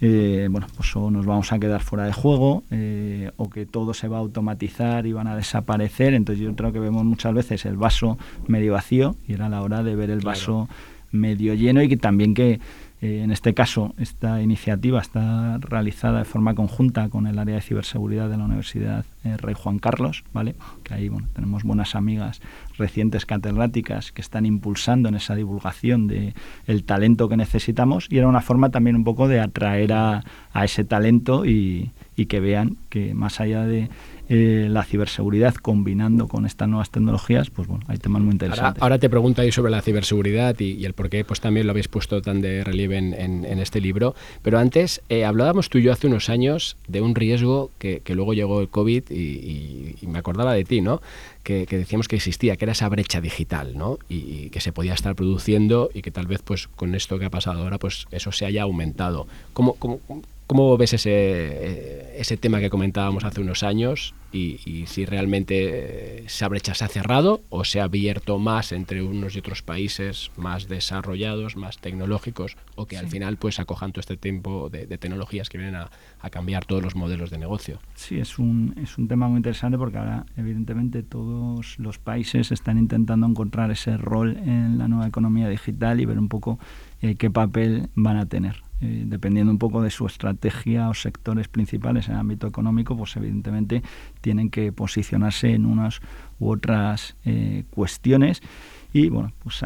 eh, bueno, pues o nos vamos a quedar fuera de juego eh, o que todo se va a automatizar y van a desaparecer. Entonces yo creo que vemos muchas veces el vaso medio vacío y era la hora de ver el vaso medio lleno y que también que eh, en este caso, esta iniciativa está realizada de forma conjunta con el área de ciberseguridad de la Universidad eh, Rey Juan Carlos, ¿vale? Que ahí bueno, tenemos buenas amigas recientes catedráticas que están impulsando en esa divulgación de el talento que necesitamos y era una forma también un poco de atraer a, a ese talento y, y que vean que más allá de eh, la ciberseguridad combinando con estas nuevas tecnologías, pues bueno, hay temas muy interesantes. Ahora, te pregunto ahí sobre la ciberseguridad y, el por qué pues también lo habéis puesto tan de relieve en, este libro, pero antes eh, hablábamos tú y yo hace unos años de un riesgo que, luego llegó el COVID y, me acordaba de ti, ¿no? Que, decíamos que existía, que era esa brecha digital, ¿no? Y, que se podía estar produciendo y que tal vez pues con esto que ha pasado ahora pues eso se haya aumentado. ¿Cómo, cómo, ¿Cómo ves ese, eh, ese tema que comentábamos hace unos años y, si realmente eh, esa brecha se ha cerrado o se ha abierto más entre unos y otros países más desarrollados, más tecnológicos o que al final pues acojan todo este tiempo de, tecnologías que vienen a, cambiar todos los modelos de negocio? Sí, es un, es un tema muy interesante porque ahora evidentemente todos los países están intentando encontrar ese rol en la nueva economía digital y ver un poco eh, qué papel van a tener. Eh, dependiendo un poco de su estrategia o sectores principales en el ámbito económico, pues evidentemente tienen que posicionarse en unas u otras eh, cuestiones. Y bueno, pues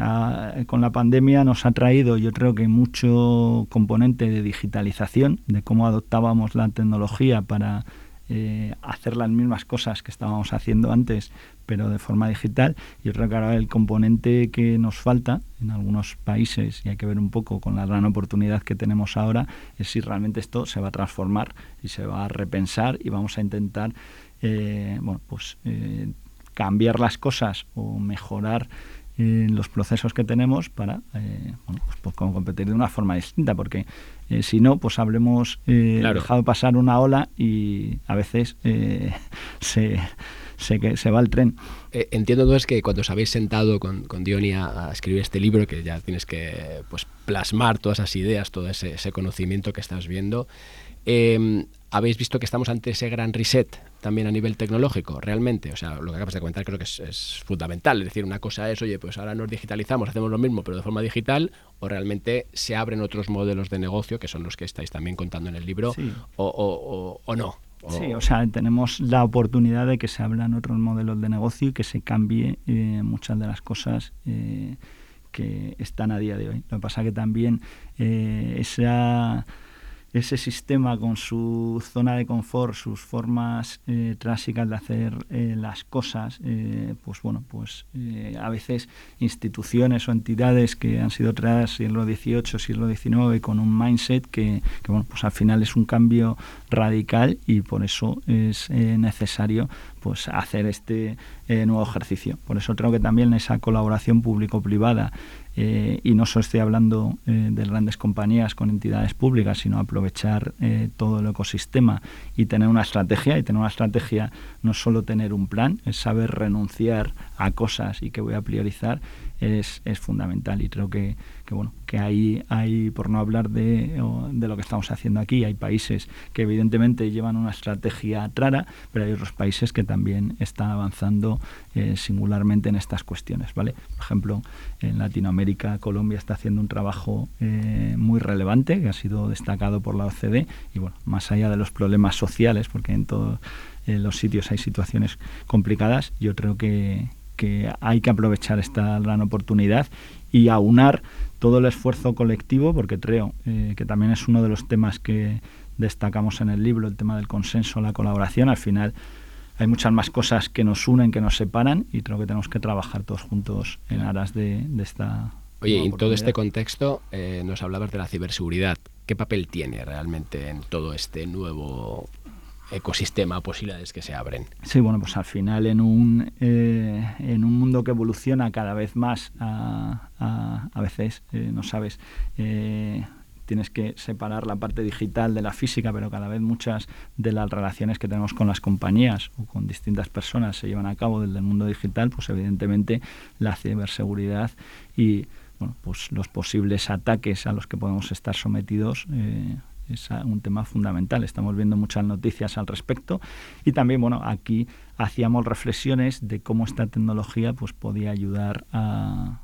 con la pandemia nos ha traído, yo creo que mucho componente de digitalización, de cómo adoptábamos la tecnología para eh, hacer las mismas cosas que estábamos haciendo antes, pero de forma digital. Yo creo que ahora el componente que nos falta en algunos países, y hay que ver un poco con la gran oportunidad que tenemos ahora, es si realmente esto se va a transformar y se va a repensar y vamos a intentar eh, bueno, pues, eh, cambiar las cosas o mejorar los procesos que tenemos para bueno, pues, pues competir de una forma distinta, porque eh, si no, pues habremos eh, dejado pasar una ola y a veces eh, <laughs> se, se, se, va el tren. entiendo entonces que cuando os habéis sentado con, con Diony a, escribir este libro, que ya tienes que pues, plasmar todas esas ideas, todo ese, ese conocimiento que estás viendo, habéis visto que estamos ante ese gran reset también a nivel tecnológico, realmente. O sea, lo que acabas de comentar creo que es, fundamental. Es decir, una cosa es, oye, pues ahora nos digitalizamos, hacemos lo mismo, pero de forma digital, o realmente se abren otros modelos de negocio, que son los que estáis también contando en el libro, o, o, no. Sí, o sea, tenemos la oportunidad de que se abran otros modelos de negocio y que se cambie eh, muchas de las cosas. Eh, que están a día de hoy. Lo que pasa que también eh, esa ese sistema con su zona de confort, sus formas eh, de hacer eh, las cosas, eh, pues bueno, pues a veces instituciones o entidades que han sido creadas siglo XVIII, siglo XIX con un mindset que, que, bueno, pues al final es un cambio radical y por eso es necesario pues hacer este nuevo ejercicio. Por eso creo que también esa colaboración público-privada eh, y no solo estoy hablando eh, de grandes compañías con entidades públicas, sino aprovechar eh, todo el ecosistema y tener una estrategia. Y tener una estrategia no solo tener un plan, es saber renunciar a cosas y que voy a priorizar, es, es fundamental. Y creo que, que bueno, que hay, hay, por no hablar de, de, lo que estamos haciendo aquí, hay países que evidentemente llevan una estrategia rara, pero hay otros países que también están avanzando eh, singularmente en estas cuestiones, ¿vale? Por ejemplo, en Latinoamérica, Colombia está haciendo un trabajo eh, muy relevante que ha sido destacado por la OCDE y bueno, más allá de los problemas sociales, porque en todos los sitios hay situaciones complicadas, yo creo que, que hay que aprovechar esta gran oportunidad y aunar todo el esfuerzo colectivo, porque creo eh, que también es uno de los temas que destacamos en el libro, el tema del consenso, la colaboración. Al final hay muchas más cosas que nos unen, que nos separan, y creo que tenemos que trabajar todos juntos en aras de, esta. Oye, en todo este contexto eh, nos hablabas de la ciberseguridad. ¿Qué papel tiene realmente en todo este nuevo ecosistema, posibilidades que se abren. Sí, bueno, pues al final en un, eh, en un mundo que evoluciona cada vez más, a, a, veces eh, no sabes, eh, tienes que separar la parte digital de la física, pero cada vez muchas de las relaciones que tenemos con las compañías o con distintas personas se llevan a cabo desde el mundo digital, pues evidentemente la ciberseguridad y bueno, pues los posibles ataques a los que podemos estar sometidos es un tema fundamental. Estamos viendo muchas noticias al respecto y también, bueno, aquí hacíamos reflexiones de cómo esta tecnología pues podía ayudar a,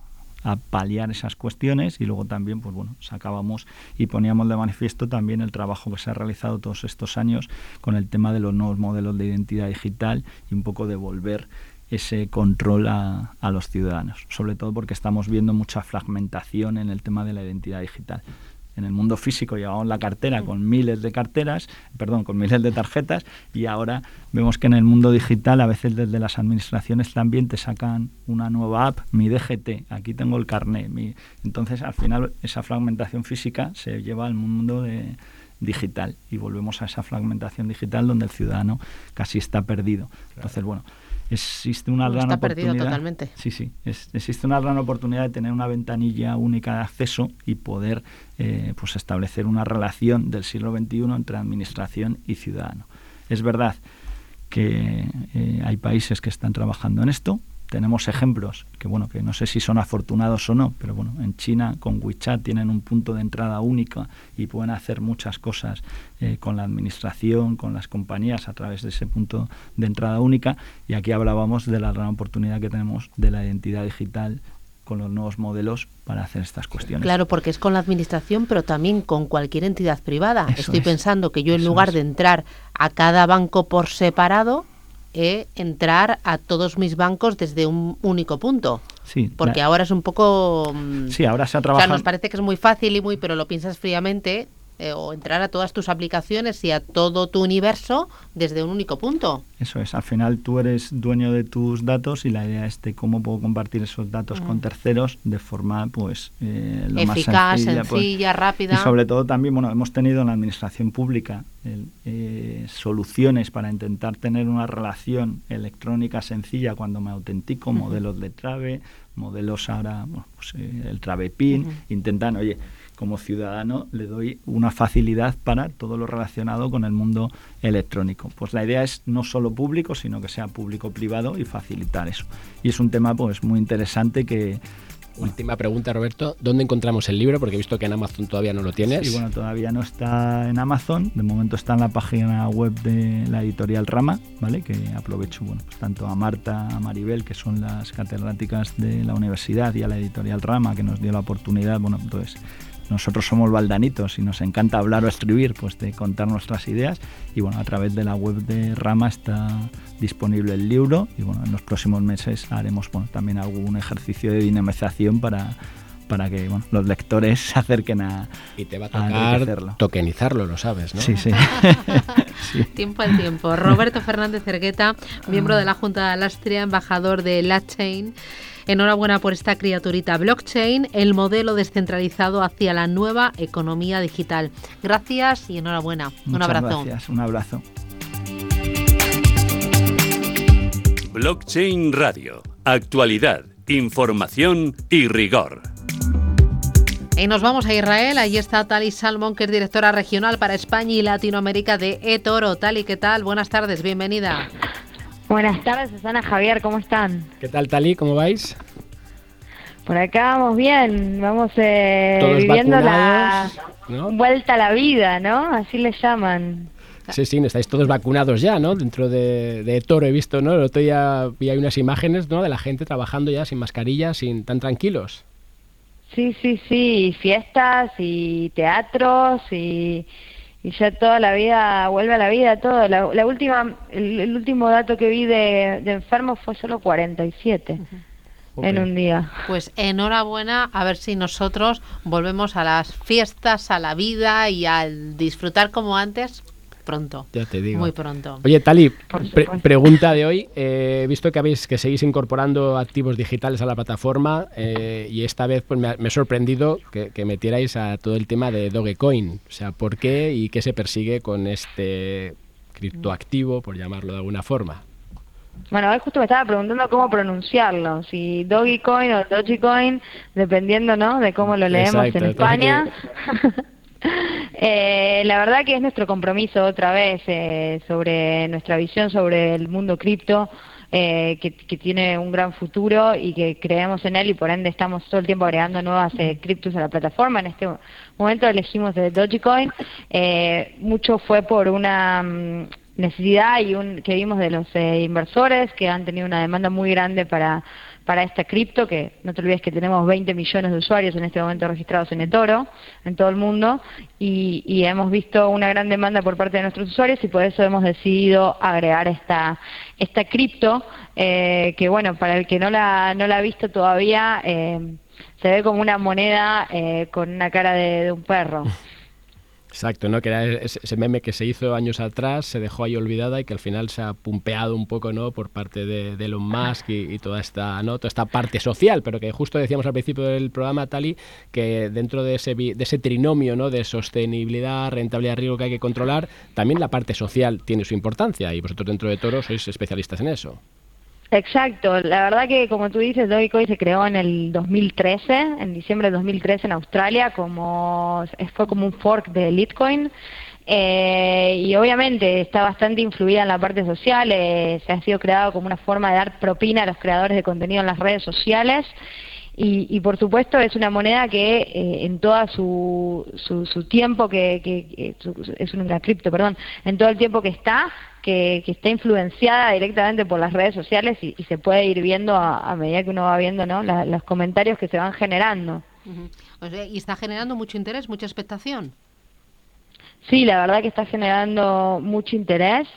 paliar esas cuestiones y luego también pues bueno sacábamos y poníamos de manifiesto también el trabajo que se ha realizado todos estos años con el tema de los nuevos modelos de identidad digital y un poco devolver ese control a, a, los ciudadanos, sobre todo porque estamos viendo mucha fragmentación en el tema de la identidad digital en el mundo físico llevábamos la cartera con miles de carteras, perdón, con miles de tarjetas y ahora vemos que en el mundo digital a veces desde las administraciones también te sacan una nueva app, mi DGT, aquí tengo el carnet. Mi... Entonces al final esa fragmentación física se lleva al mundo de, digital y volvemos a esa fragmentación digital donde el ciudadano casi está perdido. Entonces, bueno, existe una gran oportunidad. totalmente. Sí, sí, existe una gran oportunidad de tener una ventanilla única de acceso y poder eh, pues establecer una relación del siglo XXI entre administración y ciudadano. Es verdad que eh, hay países que están trabajando en esto, tenemos ejemplos que bueno que no sé si son afortunados o no pero bueno en China con WeChat tienen un punto de entrada única y pueden hacer muchas cosas eh, con la administración con las compañías a través de ese punto de entrada única y aquí hablábamos de la gran oportunidad que tenemos de la identidad digital con los nuevos modelos para hacer estas cuestiones. Claro, porque es con la administración, pero también con cualquier entidad privada. Estoy pensando que yo en lugar de entrar a cada banco por separado, entrar a todos mis bancos desde un único punto. Sí, porque ahora es un poco... Mm, sí, ahora se ha trabajado... O sea, nos parece que es muy fácil y muy, pero lo piensas fríamente, eh, o entrar a todas tus aplicaciones y a todo tu universo desde un único punto. Eso es, al final tú eres dueño de tus datos y la idea es de cómo puedo compartir esos datos con mm. terceros de forma pues eh, lo Eficaz, más sencilla, pues, sencilla rápida. Y sobre todo también, bueno, hemos tenido en la administración pública eh, soluciones para intentar tener una relación electrónica sencilla cuando me autentico, modelos de Trave, modelos ahora, pues, el Trave PIN, intentan, oye, como ciudadano le doy una facilidad para todo lo relacionado con el mundo electrónico. Pues la idea es no solo público, sino que sea público-privado y facilitar eso. Y es un tema pues muy interesante que, Última pregunta, Roberto. ¿Dónde encontramos el libro? Porque he visto que en Amazon todavía no lo tienes. Sí, bueno, todavía no está en Amazon. De momento está en la página web de la editorial Rama, ¿vale? Que aprovecho, bueno, pues tanto a Marta, a Maribel, que son las catedráticas de la universidad, y a la editorial Rama, que nos dio la oportunidad, bueno, entonces nosotros somos baldanitos y nos encanta hablar o escribir, pues de contar nuestras ideas. Y bueno, a través de la web de Rama está disponible el libro y bueno, en los próximos meses haremos bueno, también algún ejercicio de dinamización para, para que bueno, los lectores se acerquen a Y te va a tocar tokenizarlo, lo sabes, ¿no? Sí, sí. <laughs> Tiempo al tiempo. Roberto Fernández Cergueta, miembro de la Junta de Alastria, embajador de La Chain. Enhorabuena por esta criaturita blockchain, el modelo descentralizado hacia la nueva economía digital. Gracias y enhorabuena. un abrazo. Gracias, un abrazo. Blockchain Radio. Actualidad, información y rigor. Y nos vamos a Israel. Allí está Tali Salmon, que es directora regional para España y Latinoamérica de eToro. Tali, ¿qué tal? Buenas tardes, bienvenida. Buenas tardes, Susana Javier, ¿cómo están? ¿Qué tal, Tali? ¿Cómo vais? Por acá vamos bien, vamos eh, viviendo la vuelta a la vida, ¿no? Así le llaman. Sí, sí, estáis todos vacunados ya, ¿no? Dentro de, de Toro he visto, ¿no? El otro día vi unas imágenes, ¿no? De la gente trabajando ya sin mascarilla, sin tan tranquilos. Sí, sí, sí, fiestas y teatros y, ya toda la vida vuelve a la vida, todo. La, última, el, último dato que vi de, de enfermos fue solo 47 en un día. Pues enhorabuena, a ver si nosotros volvemos a las fiestas, a la vida y al disfrutar como antes, pronto. Ya te digo. Muy pronto. Oye, Tali, pregunta de hoy. Eh, he visto que habéis que seguís incorporando activos digitales a la plataforma eh, y esta vez pues, me ha, sorprendido que, que, metierais a todo el tema de Dogecoin. O sea, ¿por qué y qué se persigue con este criptoactivo, por llamarlo de alguna forma? Bueno, hoy justo me estaba preguntando cómo pronunciarlo, si Dogecoin o Dogecoin, dependiendo, ¿no? De cómo lo leemos en España. <laughs> Eh, la verdad que es nuestro compromiso otra vez eh, sobre nuestra visión sobre el mundo cripto, eh, que, tiene un gran futuro y que creemos en él y por ende estamos todo el tiempo agregando nuevas criptos a la plataforma. En este momento elegimos de Dogecoin. mucho fue por una mm, necesidad y un, que vimos de los inversores que han tenido una demanda muy grande para para esta cripto, que no te olvides que tenemos 20 millones de usuarios en este momento registrados en eToro, en todo el mundo, y, hemos visto una gran demanda por parte de nuestros usuarios y por eso hemos decidido agregar esta, esta cripto, eh, que bueno, para el que no la, no la ha visto todavía, eh, se ve como una moneda eh, con una cara de un perro. <laughs> Exacto, ¿no? Que era ese meme que se hizo años atrás, se dejó ahí olvidada y que al final se ha pumpeado un poco, ¿no? Por parte de, Elon Musk y, toda esta, ¿no? Toda esta parte social, pero que justo decíamos al principio del programa, Tali, que dentro de ese, de ese trinomio, ¿no? De sostenibilidad, rentabilidad, riesgo que hay que controlar, también la parte social tiene su importancia y vosotros dentro de Toro sois especialistas en eso. Exacto, la verdad que como tú dices, Dogecoin se creó en el 2013, en diciembre de 2013 en Australia, como fue como un fork de Litecoin. Eh, y obviamente está bastante influida en la parte social, eh, se ha sido creado como una forma de dar propina a los creadores de contenido en las redes sociales y, por supuesto es una moneda que eh, en todo su, su, tiempo que, que, es una cripto, perdón, en todo el tiempo que está, que, está influenciada directamente por las redes sociales y, se puede ir viendo a, medida que uno va viendo ¿no? los comentarios que se van generando. ¿Y está generando mucho interés, mucha expectación? Sí, la verdad que está generando mucho interés.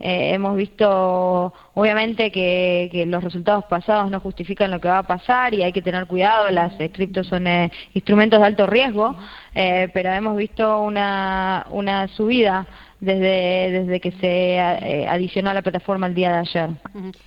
Eh, hemos visto, obviamente, que, los resultados pasados no justifican lo que va a pasar y hay que tener cuidado. Las criptos son eh, instrumentos de alto riesgo, eh, pero hemos visto una, una subida desde, desde que se eh, adicionó a la plataforma el día de ayer.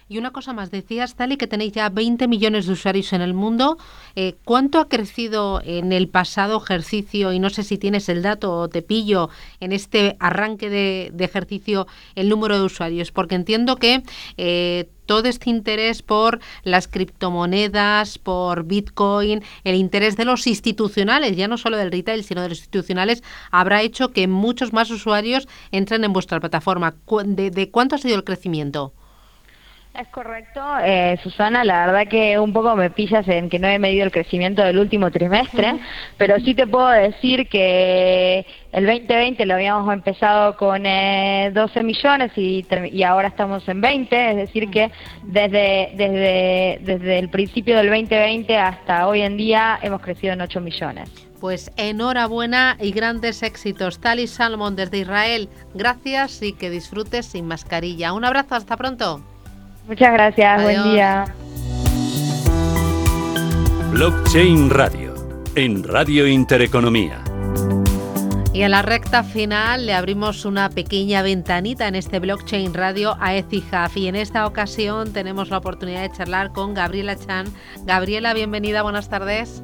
Y una cosa más, decías, Tali, que tenéis ya 20 millones de usuarios en el mundo. Eh, ¿Cuánto ha crecido en el pasado ejercicio? Y no sé si tienes el dato o te pillo en este arranque de, ejercicio el número de usuarios, porque entiendo que eh, todo este interés por las criptomonedas, por Bitcoin, el interés de los institucionales, ya no solo del retail, sino de los institucionales, habrá hecho que muchos más usuarios entren en vuestra plataforma. de cuánto ha sido el crecimiento? Es correcto, eh, Susana, la verdad que un poco me pillas en que no he medido el crecimiento del último trimestre, pero sí te puedo decir que el 2020 lo habíamos empezado con eh, 12 millones y, y, ahora estamos en 20, es decir que desde, desde, desde el principio del 2020 hasta hoy en día hemos crecido en 8 millones. Pues enhorabuena y grandes éxitos. Tali Salmon desde Israel, gracias y que disfrutes sin mascarilla. Un abrazo, hasta pronto. Muchas gracias, buen día. Blockchain Radio, en Radio Intereconomía. Y en la recta final le abrimos una pequeña ventanita en este blockchain radio a Etihaf y en esta ocasión tenemos la oportunidad de charlar con Gabriela Chan. Gabriela, bienvenida, buenas tardes.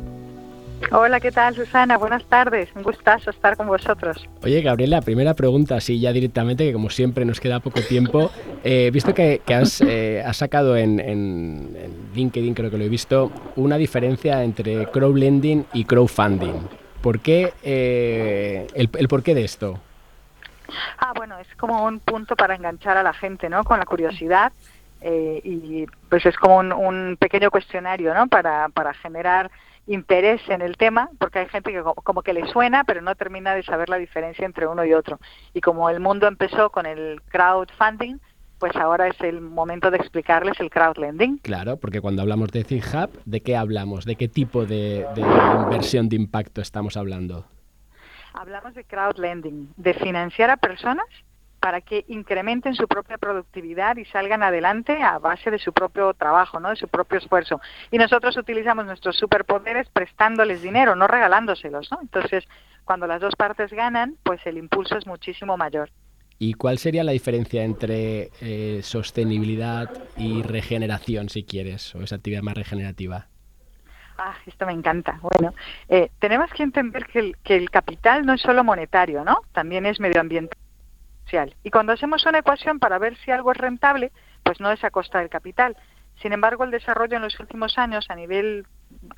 Hola, ¿qué tal, Susana? Buenas tardes. Un gustazo estar con vosotros. Oye, Gabriela, primera pregunta, así ya directamente, que como siempre nos queda poco tiempo. He visto que, eh, has, sacado en, en, LinkedIn, creo que lo he visto, una diferencia entre crowdlending y crowdfunding. ¿Por qué, eh, el, el porqué de esto? Ah, bueno, es como un punto para enganchar a la gente, ¿no? Con la curiosidad eh, y pues es como un, pequeño cuestionario, ¿no? Para, para generar interés en el tema, porque hay gente que como que le suena, pero no termina de saber la diferencia entre uno y otro. Y como el mundo empezó con el crowdfunding, pues ahora es el momento de explicarles el crowdlending. Claro, porque cuando hablamos de Hub, ¿de qué hablamos? ¿De qué tipo de, de inversión de impacto estamos hablando? Hablamos de crowdlending, de financiar a personas para que incrementen su propia productividad y salgan adelante a base de su propio trabajo, ¿no? de su propio esfuerzo. Y nosotros utilizamos nuestros superpoderes prestándoles dinero, no regalándoselos. ¿no? Entonces, cuando las dos partes ganan, pues el impulso es muchísimo mayor. ¿Y cuál sería la diferencia entre eh, sostenibilidad y regeneración, si quieres, o esa actividad más regenerativa? Ah, esto me encanta. Bueno, eh, tenemos que entender que el, que el capital no es solo monetario, ¿no? También es medioambiental y cuando hacemos una ecuación para ver si algo es rentable, pues no es a costa del capital. Sin embargo, el desarrollo en los últimos años a nivel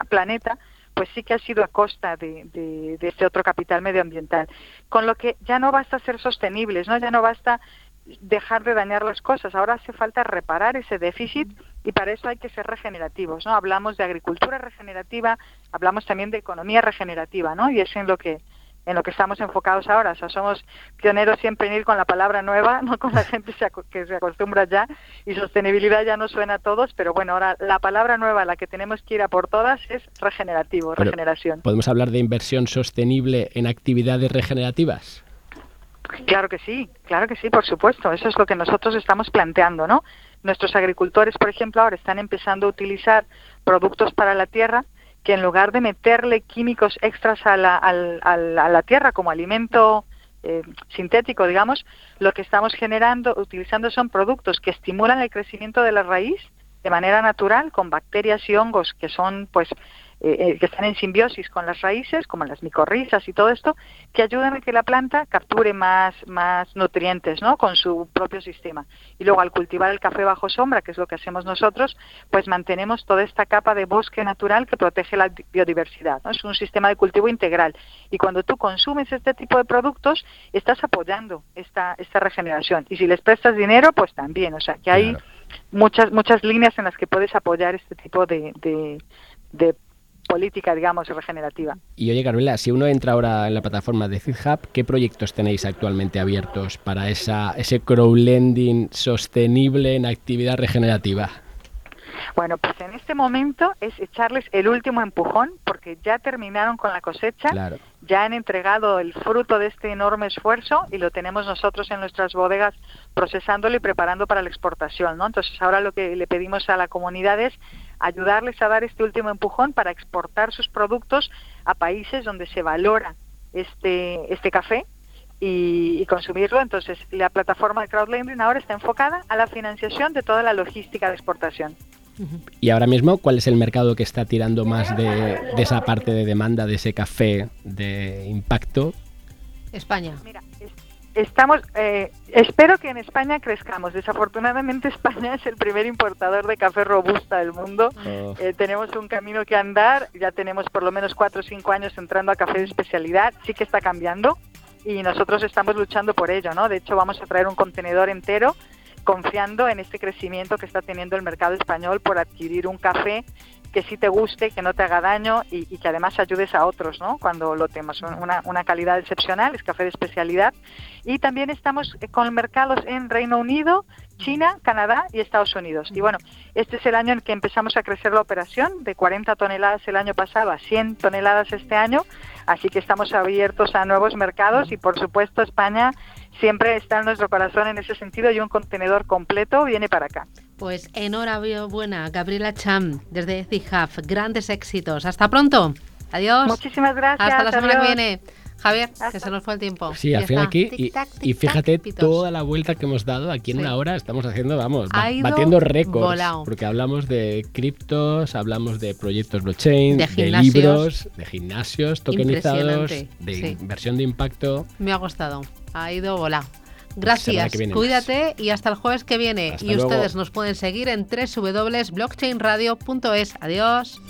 planeta, pues sí que ha sido a costa de, este otro capital medioambiental. Con lo que ya no basta ser sostenibles, ¿no? Ya no basta dejar de dañar las cosas. Ahora hace falta reparar ese déficit y para eso hay que ser regenerativos, ¿no? Hablamos de agricultura regenerativa, hablamos también de economía regenerativa, ¿no? Y es en lo que en lo que estamos enfocados ahora. O sea, somos pioneros siempre en ir con la palabra nueva, <laughs> no con la gente que se acostumbra ya, y sostenibilidad ya no suena a todos, pero bueno, ahora la palabra nueva a la que tenemos que ir a por todas es regenerativo, regeneración. ¿Podemos hablar de inversión sostenible en actividades regenerativas? Claro que sí, claro que sí, por supuesto. Eso es lo que nosotros estamos planteando, ¿no? Nuestros agricultores, por ejemplo, ahora están empezando a utilizar productos para la tierra que en lugar de meterle químicos extras a la, a la tierra como alimento eh, sintético, digamos, lo que estamos generando, utilizando son productos que estimulan el crecimiento de la raíz de manera natural con bacterias y hongos que son pues eh, eh, que están en simbiosis con las raíces, como las micorrizas y todo esto, que ayudan a que la planta capture más, más nutrientes ¿no? con su propio sistema. Y luego al cultivar el café bajo sombra, que es lo que hacemos nosotros, pues mantenemos toda esta capa de bosque natural que protege la biodiversidad. ¿no? Es un sistema de cultivo integral. Y cuando tú consumes este tipo de productos, estás apoyando esta, esta regeneración. Y si les prestas dinero, pues también. O sea, que hay muchas, muchas líneas en las que puedes apoyar este tipo de, de, de política, digamos, regenerativa. Y oye, Carmela, si uno entra ahora en la plataforma de FitHub, ¿qué proyectos tenéis actualmente abiertos para esa, ese crowdlending sostenible en actividad regenerativa? Bueno, pues en este momento es echarles el último empujón porque ya terminaron con la cosecha, ya han entregado el fruto de este enorme esfuerzo y lo tenemos nosotros en nuestras bodegas procesándolo y preparando para la exportación, ¿no? Entonces ahora lo que le pedimos a la comunidad es ayudarles a dar este último empujón para exportar sus productos a países donde se valora este, este café y, consumirlo. Entonces, la plataforma de crowdlending ahora está enfocada a la financiación de toda la logística de exportación. Y ahora mismo, ¿cuál es el mercado que está tirando más de, esa parte de demanda, de ese café de impacto? España. Mira, estamos, eh, espero que en España crezcamos. Desafortunadamente <laughs> España es el primer importador de café robusta del mundo. Oh. Eh, tenemos un camino que andar. Ya tenemos por lo menos cuatro o cinco años entrando a café de especialidad. Sí que está cambiando y nosotros estamos luchando por ello, ¿no? De hecho, vamos a traer un contenedor entero confiando en este crecimiento que está teniendo el mercado español por adquirir un café que sí te guste, que no te haga daño y, que además ayudes a otros, ¿no? Cuando lo tenemos. Una, una, calidad excepcional, es café de especialidad. Y también estamos con mercados en Reino Unido, China, Canadá y Estados Unidos. Y bueno, este es el año en que empezamos a crecer la operación, de 40 toneladas el año pasado a 100 toneladas este año. Así que estamos abiertos a nuevos mercados y por supuesto España siempre está en nuestro corazón en ese sentido y un contenedor completo viene para acá. Pues enhorabuena, Gabriela Cham, desde CIJAF. Grandes éxitos. Hasta pronto. Adiós. Muchísimas gracias. Hasta la semana que viene. Javier, que se nos fue el tiempo. Sí, al final aquí. Y, fíjate toda la vuelta que hemos dado aquí en una hora. Estamos haciendo, vamos, batiendo récords. Porque hablamos de criptos, hablamos de proyectos blockchain, de, libros, de gimnasios tokenizados, de inversión de impacto. Me ha gustado. Ha ido volado. Gracias, cuídate y hasta el jueves que viene. y ustedes nos pueden seguir en www.blockchainradio.es. Adiós.